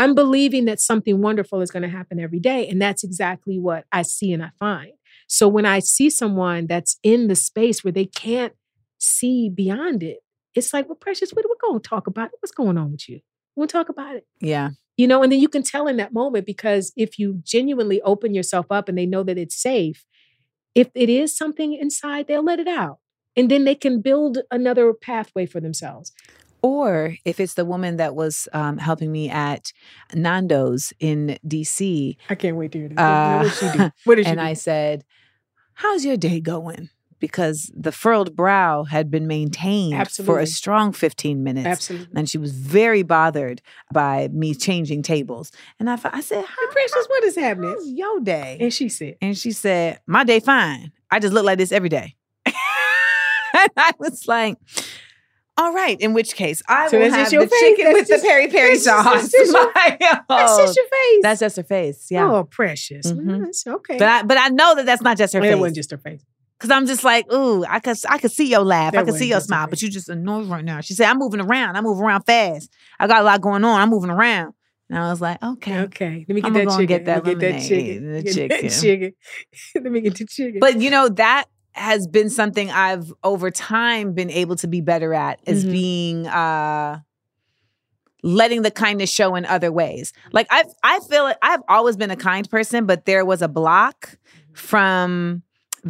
I'm believing that something wonderful is going to happen every day. And that's exactly what I see and I find. So when I see someone that's in the space where they can't see beyond it, it's like, well, Precious, what are we're going to talk about? It? What's going on with you? We'll talk about it. Yeah. You know, and then you can tell in that moment because if you genuinely open yourself up and they know that it's safe, if it is something inside, they'll let it out. And then they can build another pathway for themselves. Or if it's the woman that was um, helping me at Nando's in DC, I can't wait to hear this. Uh, what did she do? What did she and do? I said, How's your day going? Because the furrowed brow had been maintained for a strong 15 minutes. Absolutely. And she was very bothered by me changing tables. And I, I said, How, Precious, what is happening? your day? And she said, And she said, My day fine. I just look like this every day. and I was like, all right, in which case I So will have the face? chicken That's with just- the peri peri just- sauce. that's just your- that's oh, just your face. that's just her face. Yeah. Oh, precious. Well, Mhm. that's okay. But I, but I know that that's not just her it face. It wasn't just her face. Cause I'm just like, ooh, I could I could see your laugh, That I could see your smile, but you just annoyed right now. She said, I'm moving around. I move around fast. I got a lot going on. I'm moving around. And I was like, okay. Okay, let me get I'ma that chicken. get that Let me get that chicken. the Get that chicken. let me get the chicken. But you know, that has been something I've over time been able to be better at is Mhm. being uh letting the kindness show in other ways. Like I I feel like I've always been a kind person, but there was a block from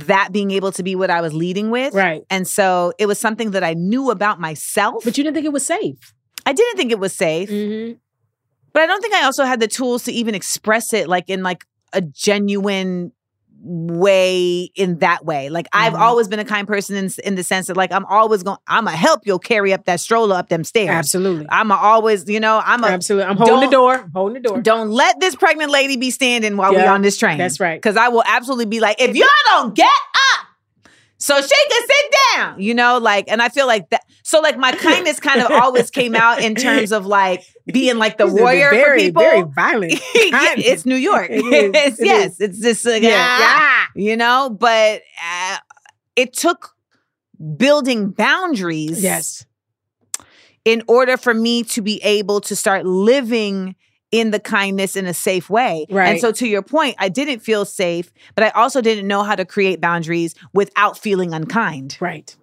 that being able to be what I was leading with. right. And so it was something that I knew about myself. But you didn't think it was safe. I didn't think it was safe. Mm-hmm. But I don't think I also had the tools to even express it like in like a genuine way in that way. Like I've Mhm. always been a kind person in, in the sense that like I'm always going I'm gonna help you carry up that stroller up them stairs. Absolutely. I'm always, you know, I'm a Absolutely. I'm holding the door. I'm holding the door. don't let this pregnant lady be standing while we on this train. that's right. Cuz I will absolutely be like if y'all don't get up so she can sit down, you know, like, and I feel like that. So, like, my kindness kind of always came out in terms of like being like the warrior very, for people. Very violent. Yeah, it's New York. It it's it yes, is. it's just like, Yeah, ah, you know. But uh, it took building boundaries, Yes. in order for me to be able to start living in the kindness in a safe way. Right. And so, to your point, I didn't feel safe, but I also didn't know how to create boundaries without feeling unkind Right.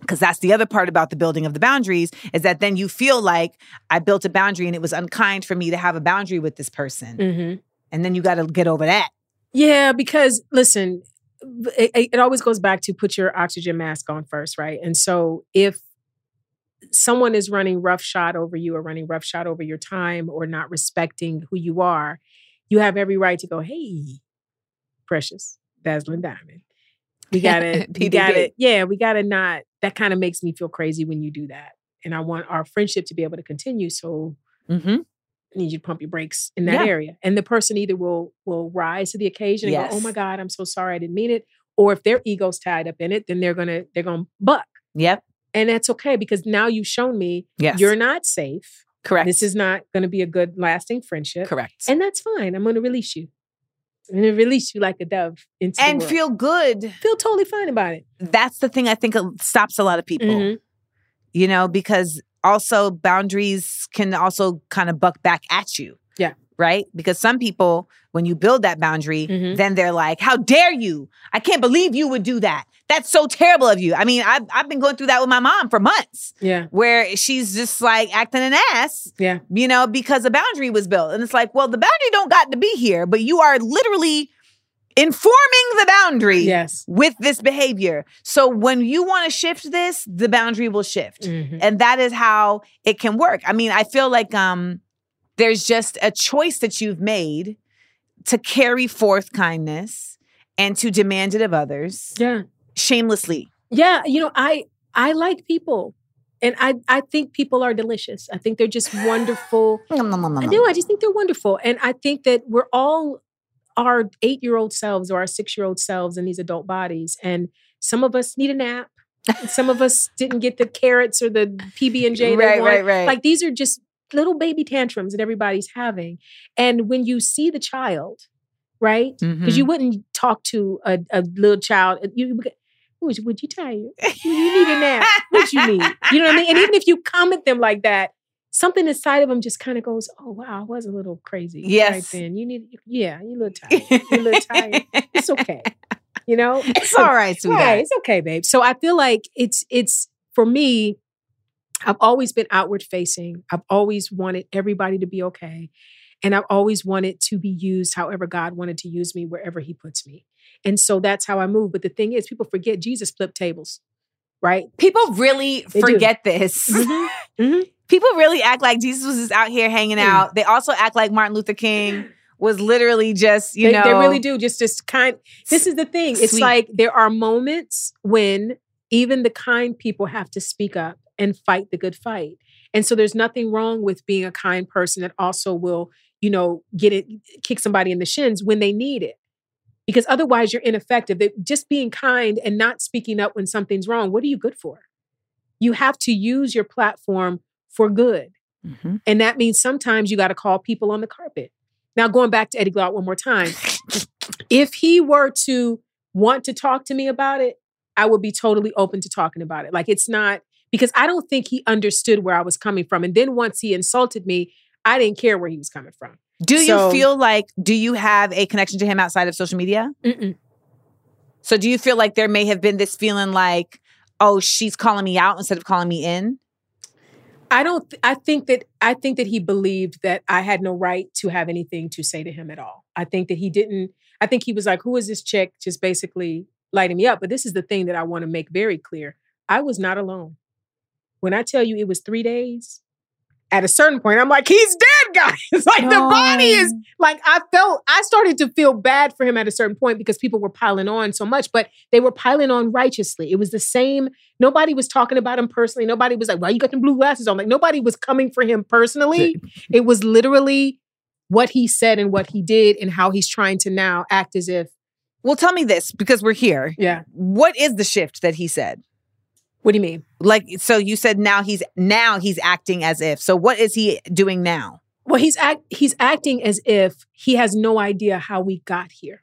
because that's the other part about the building of the boundaries is that then you feel like I built a boundary and it was unkind for me to have a boundary with this person. Mm-hmm. And then you got to get over that. Yeah, because listen, it, it it always goes back to put your oxygen mask on first, right? And so if someone is running roughshod over you or running roughshod over your time or not respecting who you are, you have every right to go, hey, precious, dazzling diamond. We gotta, we gotta, yeah, we gotta not. That kind of makes me feel crazy when you do that. And I want our friendship to be able to continue. So Mm-hmm. I need you to pump your brakes in that Yeah. area. And the person either will will rise to the occasion and go, "Oh my God, I'm so sorry, I didn't mean it," or if their ego's tied up in it, then they're gonna they're gonna buck, Yep. And that's okay because now you've shown me Yes. you're not safe. correct. This is not going to be a good lasting friendship, correct. and that's fine. I'm going to release you. I'm going to release you like a dove into and feel good. feel totally fine about it. That's the thing I think stops a lot of people. Mhm. You know, because also boundaries can also kind of buck back at you. Right? Because some people, when you build that boundary, Mhm. then they're like, How dare you? I can't believe you would do that. That's so terrible of you. I mean, I've, I've been going through that with my mom for months Yeah, where she's just like acting an ass, yeah, you know, because a boundary was built. And it's like, well, the boundary don't got to be here, but you are literally informing the boundary yes. with this behavior. So when you want to shift this, the boundary will shift. Mhm. And that is how it can work. I mean, I feel like um there's just a choice that you've made to carry forth kindness and to demand it of others Yeah, shamelessly. yeah. You know, I I like people, and I I think people are delicious. I think they're just wonderful. I do. I just think they're wonderful. And I think that we're all our eight year old selves or our six year old selves in these adult bodies. And some of us need a nap. some of us didn't get the carrots or the PB and J. Right, right, right. Like these are just little baby tantrums that everybody's having. And when you see the child, right? Because Mm-hmm. you wouldn't talk to a, a little child. You would, would you, would you tired? You need a nap. What you need? You know what I mean? And even if you come at them like that, something inside of them just kind of goes, "Oh wow, I was a little crazy." right then you need, yeah, you're a little tired. You're a little tired. It's okay. You know, It's all right, sweetheart. Right, it's okay, babe. So I feel like it's it's for me. I've always been outward facing. I've always wanted everybody to be okay. And I've always wanted to be used however God wanted to use me wherever He puts me. And so that's how I move. But the thing is, people forget Jesus flipped tables, right? People really They do. forget this. Mhm. Mhm. People really act like Jesus was just out here hanging Mm. out. They also act like Martin Luther King was literally just, you they, know, they really do. Just just kind. This is the thing. It's Sweet. like there are moments when even the kind people have to speak up and fight the good fight. And so there's nothing wrong with being a kind person that also will, you know, get it, kick somebody in the shins when they need it. Because otherwise you're ineffective. That just being kind and not speaking up when something's wrong, what are you good for? You have to use your platform for good. Mhm. And that means sometimes you got to call people on the carpet. Now, going back to Eddie Glaude one more time, if he were to want to talk to me about it, I would be totally open to talking about it. Like it's not because I don't think he understood where I was coming from. And then once he insulted me, I didn't care where he was coming from. Do you feel like do you have a connection to him outside of social media? Mm-mm. So do you feel like there may have been this feeling like, oh, she's calling me out instead of calling me in? I don't. th- I think that I think that he believed that I had no right to have anything to say to him at all. I think that he didn't. I think he was like, "Who is this chick?" Just basically lighting me up. But this is the thing that I want to make very clear: I was not alone. When I tell you it was three days, at a certain point, I'm like, "He's dead, guys!" like the body is like I felt. I started to feel bad for him at a certain point because people were piling on so much, but they were piling on righteously. It was the same Nobody was talking about him personally. Nobody was like, why you got them blue glasses on? Like nobody was coming for him personally. it was literally what he said and what he did and how he's trying to now act as if, Well, tell me this because we're here. yeah. What is the shift that he said? What do you mean? Like, so you said now he's now he's acting as if. So what is he doing now? Well, he's act he's acting as if he has no idea how we got here.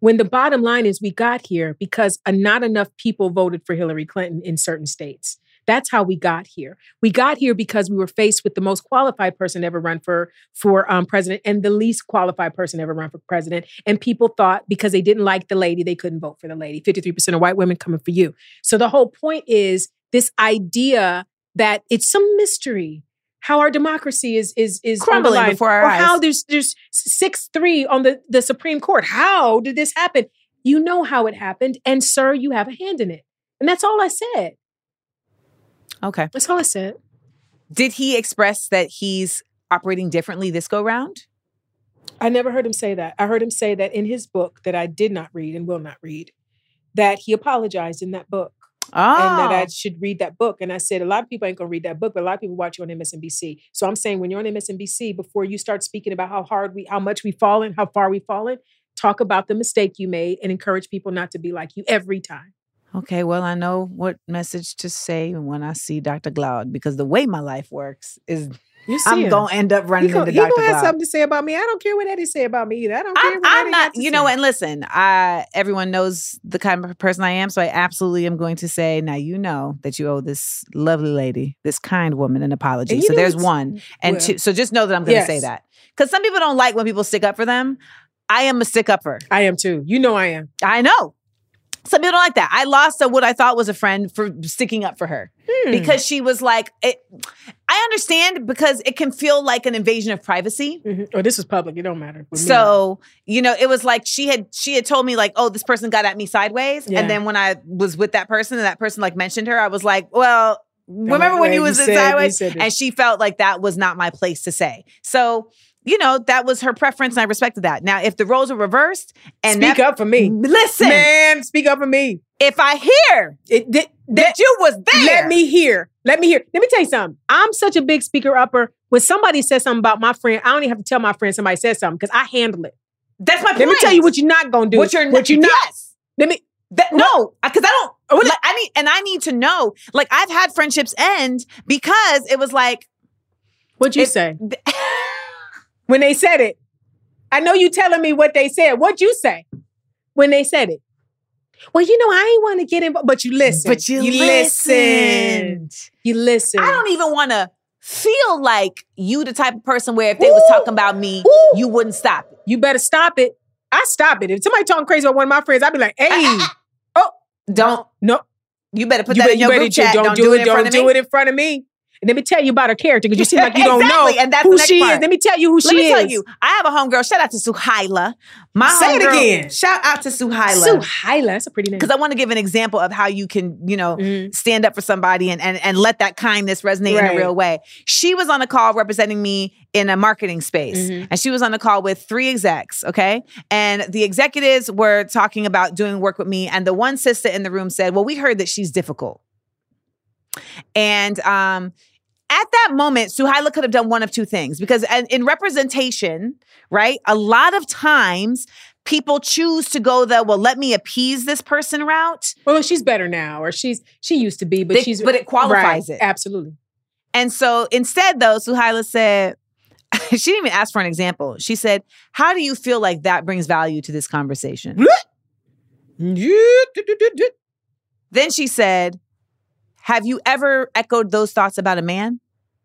When the bottom line is we got here because not enough people voted for Hillary Clinton in certain states. That's how we got here. We got here because we were faced with the most qualified person ever run for for um, president and the least qualified person ever run for president. And people thought because they didn't like the lady, they couldn't vote for the lady. Fifty three percent of white women coming for you. So the whole point is this idea that it's some mystery how our democracy is is is Crumbling before our or how there's there's six three on the the Supreme Court. How did this happen? You know how it happened, and sir, you have a hand in it. And that's all I said. Okay. That's all I said. Did he express that he's operating differently this go round? I never heard him say that. I heard him say that in his book that I did not read and will not read, that he apologized in that book Oh, and that I oh. should read that book. And I said, a lot of people ain't gonna read that book, but a lot of people watch you on MSNBC. So I'm saying when you're on MSNBC, before you start speaking about how hard we, how much we've fallen, how far we've fallen, talk about the mistake you made and encourage people not to be like you every time. Okay. Well, I know what message to say when I see Dr. Glaude because the way my life works is You see I'm him. gonna end up He running gonna, into he Dr. gonna have something to say about me. I don't care what Eddie say about me either. I don't care I'm, what I'm Eddie not, to you say. know, and listen, I everyone knows the kind of person I am, so I absolutely am going to say, now you know that you owe this lovely lady, this kind woman, an apology. So there's one, and well, two. So just know that I'm going to say that because some people don't like when people stick up for them. I am a stick upper. I am too. You know I am. I know. Some people don't like that. I lost a, what I thought was a friend for sticking up for her Hmm. because she was like, it, I understand because it can feel like an invasion of privacy. Mhm. Oh, this is public. It don't matter. So, you know, it was like she had she had told me like, "Oh, this person got at me sideways." Yeah. And then when I was with that person and that person like mentioned her, I was like, "Well, remember when you was in sideways?" And she felt like that was not my place to say. So, you know, that was her preference and I respected that. Now, if the roles were reversed and speak that, up for me, Listen, man. Speak up for me. if I hear It, th- that you was there, Let me hear. Let me hear. Let me tell you something. I'm such a big speaker upper. When somebody says something about my friend, I don't even have to tell my friend somebody says something because I handle it. That's my point. Let me tell you what you're not gonna do. what you're what you're not. Yes. Let me. That, no, because I don't. Like, I need, and I need to know. Like, I've had friendships end because it was like, What'd you It- say when they said it? I know you telling me what they said. What you say when they said it? Well, you know, I ain't want to get involved, but you listen. but you, listen. listened. You listen. I don't even want to feel like you the type of person where if they was talking about me, Ooh. you wouldn't stop it. You better stop it. I stop it. If somebody talking crazy about one of my friends, I'd be like, "Hey, oh, Don't. no, You better put you that better, in you your better group chat. don't, Don't, do it. Don't do me. it in front of me. And let me tell you about her character because you seem like you don't know and that's who she part. is. Let me tell you who Let she me is. tell you, I have a homegirl. Shout out to Suhaila. My Say it again. Shout out to Suhaila. Suhaila. That's a pretty name. because I want to give an example of how you can, you know, Mhm. stand up for somebody and and and let that kindness resonate in a real way. She was on a call representing me in a marketing space, Mhm. and she was on a call with three execs. Okay, and the executives were talking about doing work with me, and the one sister in the room said, "Well, we heard that she's difficult," and um. At that moment, Suhaila could have done one of two things because in- representation, right? A lot of times people choose to go the well, let me appease this person route. well, she's better now, or she's she used to be, but They- she's but it qualifies right, it. absolutely. And so instead, though, Suhaila said, she didn't even ask for an example. She said, How do you feel like that brings value to this conversation? then she said, Have you ever echoed those thoughts about a man?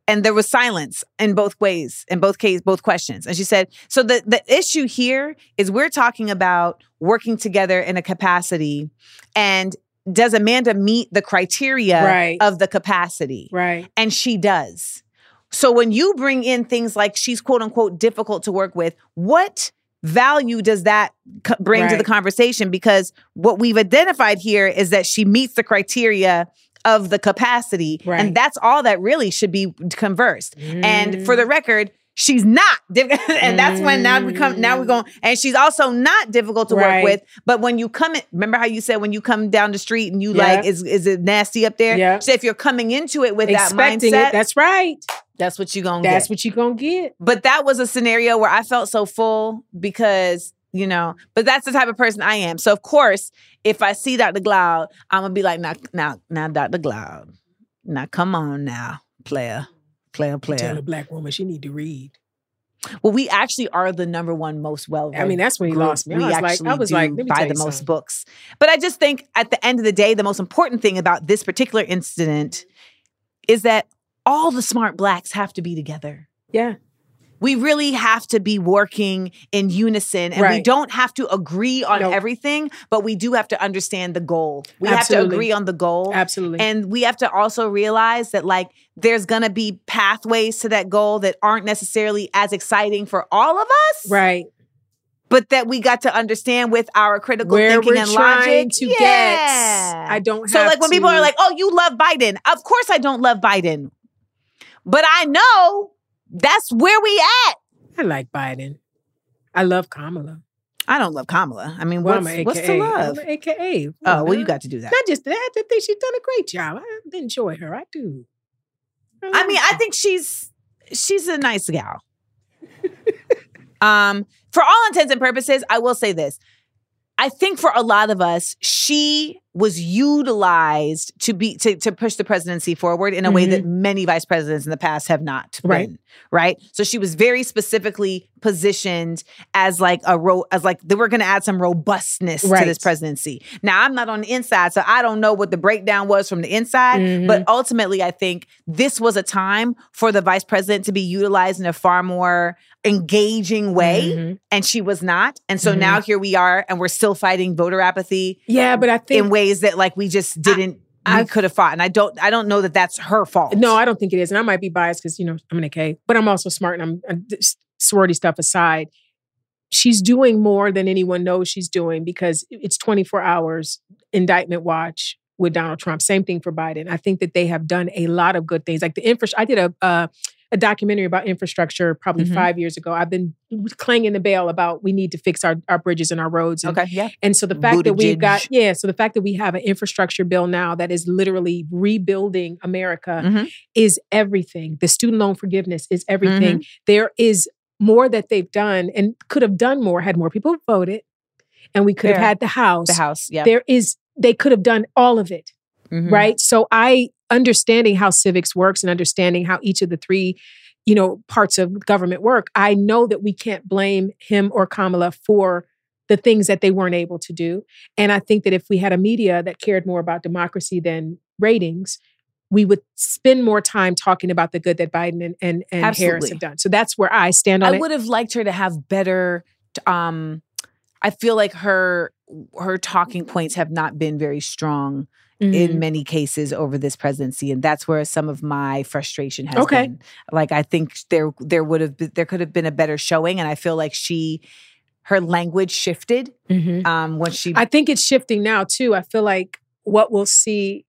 And there was silence in both ways, in both cases, both questions. And she said, So the, the issue here is we're talking about working together in a capacity. And does Amanda meet the criteria Right. of the capacity? Right. and she does. So when you bring in things like she's quote unquote difficult to work with, what value does that co- bring to the conversation? Because what we've identified here is that she meets the criteria of the capacity, Right. and that's all that really should be conversed. And for the Mm. record, she's not and that's when now we come. Now we're going, and she's also not difficult to Right. work with. But when you come in, remember how you said when you come down the street and you Yeah. like, is is it nasty up there? Yeah. So if you're coming into it with expecting that mindset, it. That's right. that's what you're gonna That's get. what you're gonna get. but that was a scenario where I felt so full because you know. But that's the type of person I am. So of course, if I see Dr. Glaude, I'm gonna be like, now, now, now, Dr. Glaude, now come on now, player, player, player. Tell a black woman she need to read. Well, we actually are the number one most well. I mean, that's when he lost me. I We was like, I actually was like, buy the most something. books. But I just think at the end of the day, the most important thing about this particular incident is that all the smart blacks have to be together. Yeah. We really have to be working in unison and we don't have to agree on Nope. everything, but we do have to understand the goal. We have to agree on the goal. Absolutely. And we have to also realize that like there's gonna be pathways to that goal that aren't necessarily as exciting for all of us right. but that we got to understand with our critical Where thinking we're and trying logic. to Yeah. get. I don't have to. So like when people are like, "Oh, you love Biden." Of course I don't love Biden. But I know that's where we at. I like Biden. I love Kamala. I don't love Kamala. I mean, Well, what's, I'm what's to love? I'm a AKA. Oh, well, you got to do that. Not just that, I think she's done a great job. I enjoy her. I do. I mean, I think she's she's a nice gal. um, for all intents and purposes, I will say this. I think for a lot of us, she was utilized to be to, to push the presidency forward in a way that many vice presidents in the past have not Mm-hmm. Right. been. Right. So she was very specifically positioned as like a ro- as like they were going to add some robustness to this presidency. Now I'm not on the inside, so I don't know what the breakdown was from the inside. Mm-hmm. But ultimately, I think this was a time for the vice president to be utilized in a far more engaging way, Mhm. and she was not. And so Mm-hmm. now here we are, and we're still fighting voter apathy Yeah, but I think in ways that like we just didn't. I've- could have fought, and I don't. I don't know that that's her fault. No, I don't think it is. And I might be biased because, you know, I'm an AK, but I'm also smart and I'm, I'm this sorority stuff aside. She's doing more than anyone knows she's doing because it's 24 hours indictment watch with Donald Trump. Same thing for Biden. I think that they have done a lot of good things. Like the infrastructure, I did a, uh, a documentary about infrastructure probably Mhm. five years ago. I've been clanging the bell about we need to fix our, our bridges and our roads. And, Okay. Yeah. and so the fact that we've got, yeah, so the fact that we have an infrastructure bill now that is literally rebuilding America Mhm. is everything. The student loan forgiveness is everything. Mm-hmm. There is more that they've done and could have done more had more people voted and we could have had the house. The House. Yeah. There is, they could have done all of it Mhm. right so i understanding how civics works and understanding how each of the three you know parts of government work i know that we can't blame him or kamala for the things that they weren't able to do and i think that if we had a media that cared more about democracy than ratings we would spend more time talking about the good that biden and, and, and harris have done so that's where i stand on I it would have liked her to have better. Um, I feel like her her talking points have not been very strong Mhm. in many cases over this presidency, and that's where some of my frustration has Okay. been. Like I think there there would have been, there could have been a better showing, and I feel like she her language shifted Mhm. um when she I think it's shifting now too. I feel like what we'll see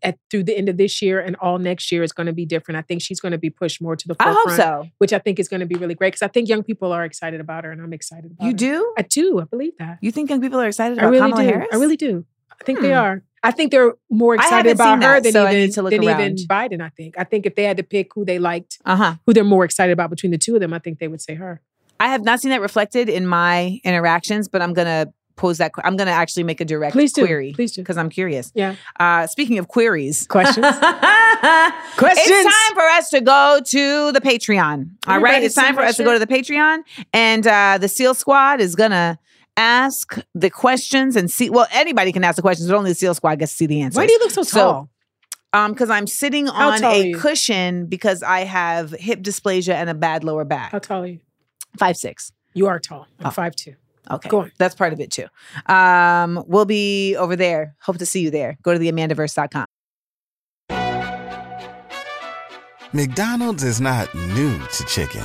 at through the end of this year and all next year is going to be different. I think she's going to be pushed more to the I forefront, hope so. which I think is going to be really great because I think young people are excited about her, and I'm excited about You her. do? I do. I believe that. You think young people are excited I about really Kamala do. Harris? I really do. I think they Hmm. are. I think they're more excited about her that, than so even to look than even. Biden. I think. I think if they had to pick who they liked, Uh huh. who they're more excited about between the two of them, I think they would say her. I have not seen that reflected in my interactions, but I'm gonna pose that. I'm gonna actually make a direct Please do. query. Please do. because I'm curious. Yeah. Uh, speaking of queries, Questions? Questions. It's time for us to go to the Patreon. All right, Everybody it's time for us to go to the Patreon, and uh, the Seal Squad is gonna ask the questions and see. Well, anybody can ask the questions, but only the Seal Squad gets to see the answers. Why do you look so So, tall? Um, because I'm sitting How on a you? cushion because I have hip dysplasia and a bad lower back. How tall are you? Five six. You are tall. I'm Oh. five two. Okay. Go on. That's part of it too. Um, we'll be over there. Hope to see you there. Go to theamandaverse.com. McDonald's is not new to chicken.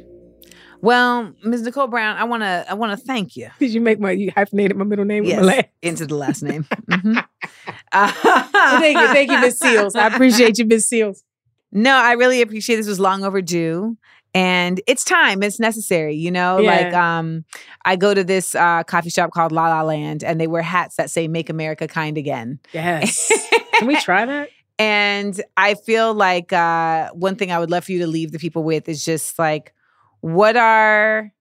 Well, Ms. Nicole Brown, I wanna I wanna thank you. Did you make my you hyphenated my middle name with my Yes, last? into the last name. Mhm. Uh, thank you, thank you, Miss Seales. I appreciate you, Miss Seales. No, I really appreciate this was long overdue. And it's time. It's necessary, you know. Yeah. Like, um, I go to this uh, coffee shop called La La Land, and they wear hats that say "Make America Kind Again." Yes. Can we try that? And I feel like uh, one thing I would love for you to leave the people with is just like, what are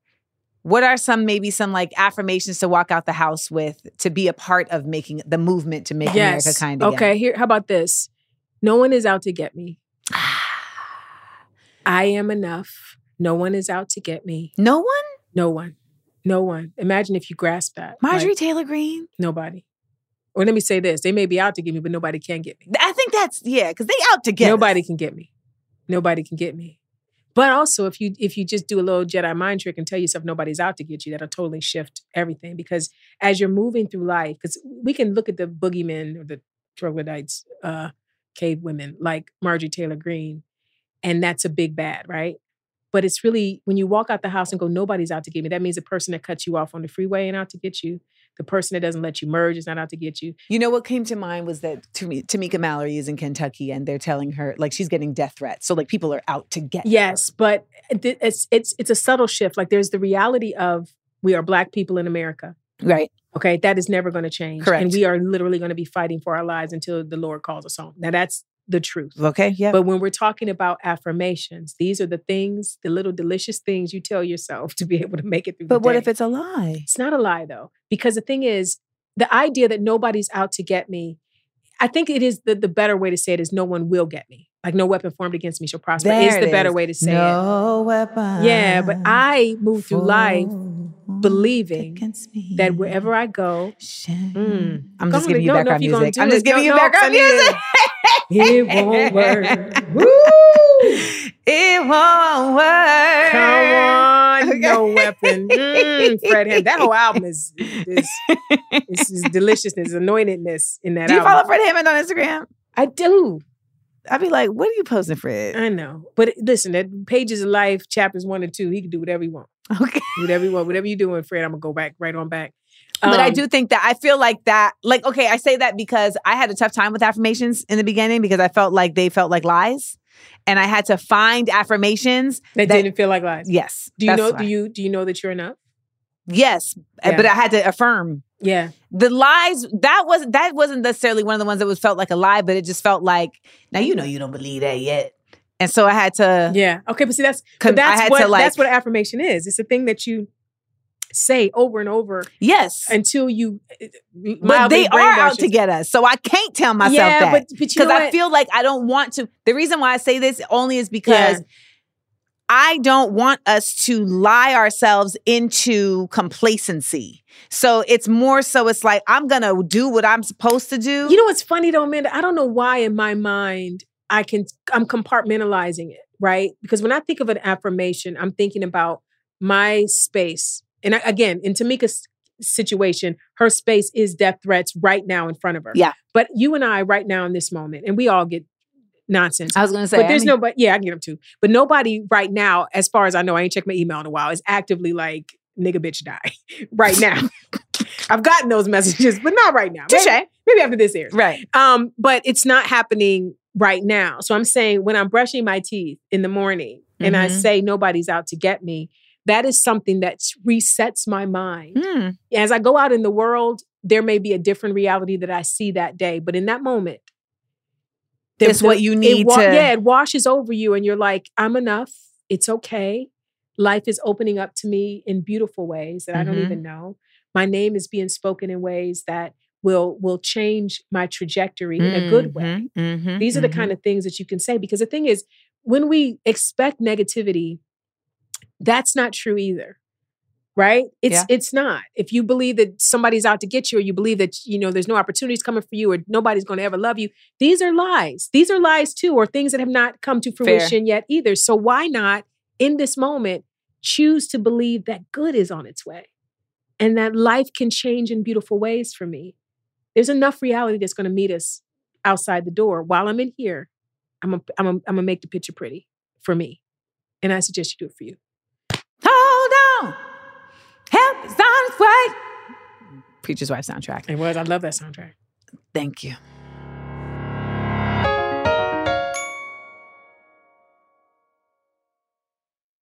what are some maybe some like affirmations to walk out the house with to be a part of making the movement to make America kind again? Okay, here how about this? No one is out to get me. I am enough. No one is out to get me. No one? No one. No one. Imagine if you grasp that. Marjorie Like, Taylor Greene? nobody. Or let me say this: they may be out to get me, but nobody can get me. I think that's yeah, because they out to get us. Nobody can get me. Nobody can get me. But also, if you if you just do a little Jedi mind trick and tell yourself nobody's out to get you, that'll totally shift everything. Because as you're moving through life, because we can look at the boogeymen or the troglodytes, uh, cave women like Marjorie Taylor Greene, and that's a big bad, right? But it's really when you walk out the house and go, nobody's out to get me. That means the person that cuts you off on the freeway and out to get you. The person that doesn't let you merge is not out to get you. You know what came to mind was that Tamika Mallory is in Kentucky and they're telling her like she's getting death threats. So like people are out to get her. Yes, but it- it's it's it's a subtle shift. Like there's the reality of we are black people in America. Right. Okay, that is never going to change. Correct. And we are literally going to be fighting for our lives until the Lord calls us home. Now that's the truth. Okay. Yeah. But when we're talking about affirmations, these are the things, the little delicious things you tell yourself to be able to make it through. But what day. if it's a lie? It's not a lie though, because the thing is, the idea that nobody's out to get me, I think it is the, the better way to say it is no one will get me. Like no weapon formed against me shall prosper is the it better way to say it. no weapon. Yeah, but I move through life believing that wherever I go, mm, I'm just giving you don't know if background music. I'm just giving you no, background music. It won't work. Woo! It won't work. Come on, Okay. no weapon. Mm, Fred Hammond. That whole album is is, is, is deliciousness, anointedness in that Do you album. follow Fred Hammond on Instagram? I do. I'd be like, what are you posting, Fred? I know. But listen, that pages of life, chapters one and two, he can do whatever he want. Okay. Whatever you want. Whatever you're doing, Fred, I'm gonna go back right on back. But I Um, do think that I feel like that, like, okay, I say that because I had a tough time with affirmations in the beginning because I felt like they felt like lies. And I had to find affirmations. that, that- didn't feel like lies. Yes. Do you know? why. Do you do you know that you're enough? Yes. uh, Yeah. But I had to affirm. Yeah. The lies, that was that wasn't necessarily one of the ones that was felt like a lie, but it just felt like, now you know you don't believe that yet. And so I had to Yeah. Okay, but see that's con- but that's I had what to like that's what affirmation is. It's a thing that you say over and over Yes. until you uh, But they are out to get us. So I can't tell myself yeah, that. but but you because I feel like I don't want to. The reason why I say this only is because Yeah. I don't want us to lie ourselves into complacency. So it's more so it's like I'm gonna do what I'm supposed to do. You know what's funny though, Amanda? I don't know why in my mind I can I'm compartmentalizing it, right? Because when I think of an affirmation, I'm thinking about my space. And I, again, in Tamika's situation, her space is death threats right now in front of her. Yeah. But you and I right now in this moment, and we all get nonsense. I was gonna say, but I there's mean- nobody, yeah, I can get them too. But nobody right now, as far as I know, I ain't checked my email in a while, is actively like, nigga, bitch, die right now. I've gotten those messages, but not right now. Touche. Maybe, maybe after this airs. right. Um, but it's not happening right now. So I'm saying when I'm brushing my teeth in the morning and I Mhm. say nobody's out to get me, that is something that resets my mind. Hmm. As I go out in the world, there may be a different reality that I see that day, but in that moment, It's what you it need wa- to- Yeah, it washes over you, and you're like, I'm enough. It's okay. Life is opening up to me in beautiful ways that I don't Mhm. even know. My name is being spoken in ways that will will change my trajectory in a good way. Mhm, mhm, These are the mhm. kind of things that you can say because the thing is, when we expect negativity, that's not true either. Right? It's Yeah. it's not. If you believe that somebody's out to get you or you believe that you know there's no opportunities coming for you or nobody's going to ever love you, these are lies. These are lies too or things that have not come to Fair. fruition yet either. So why not in this moment choose to believe that good is on its way and that life can change in beautiful ways for me? There's enough reality that's going to meet us outside the door. While I'm in here, I'm gonna I'm I'm gonna make the picture pretty for me, and I suggest you do it for you. On. Help is on its way. Preacher's Wife soundtrack. It was. I love that soundtrack. Thank you.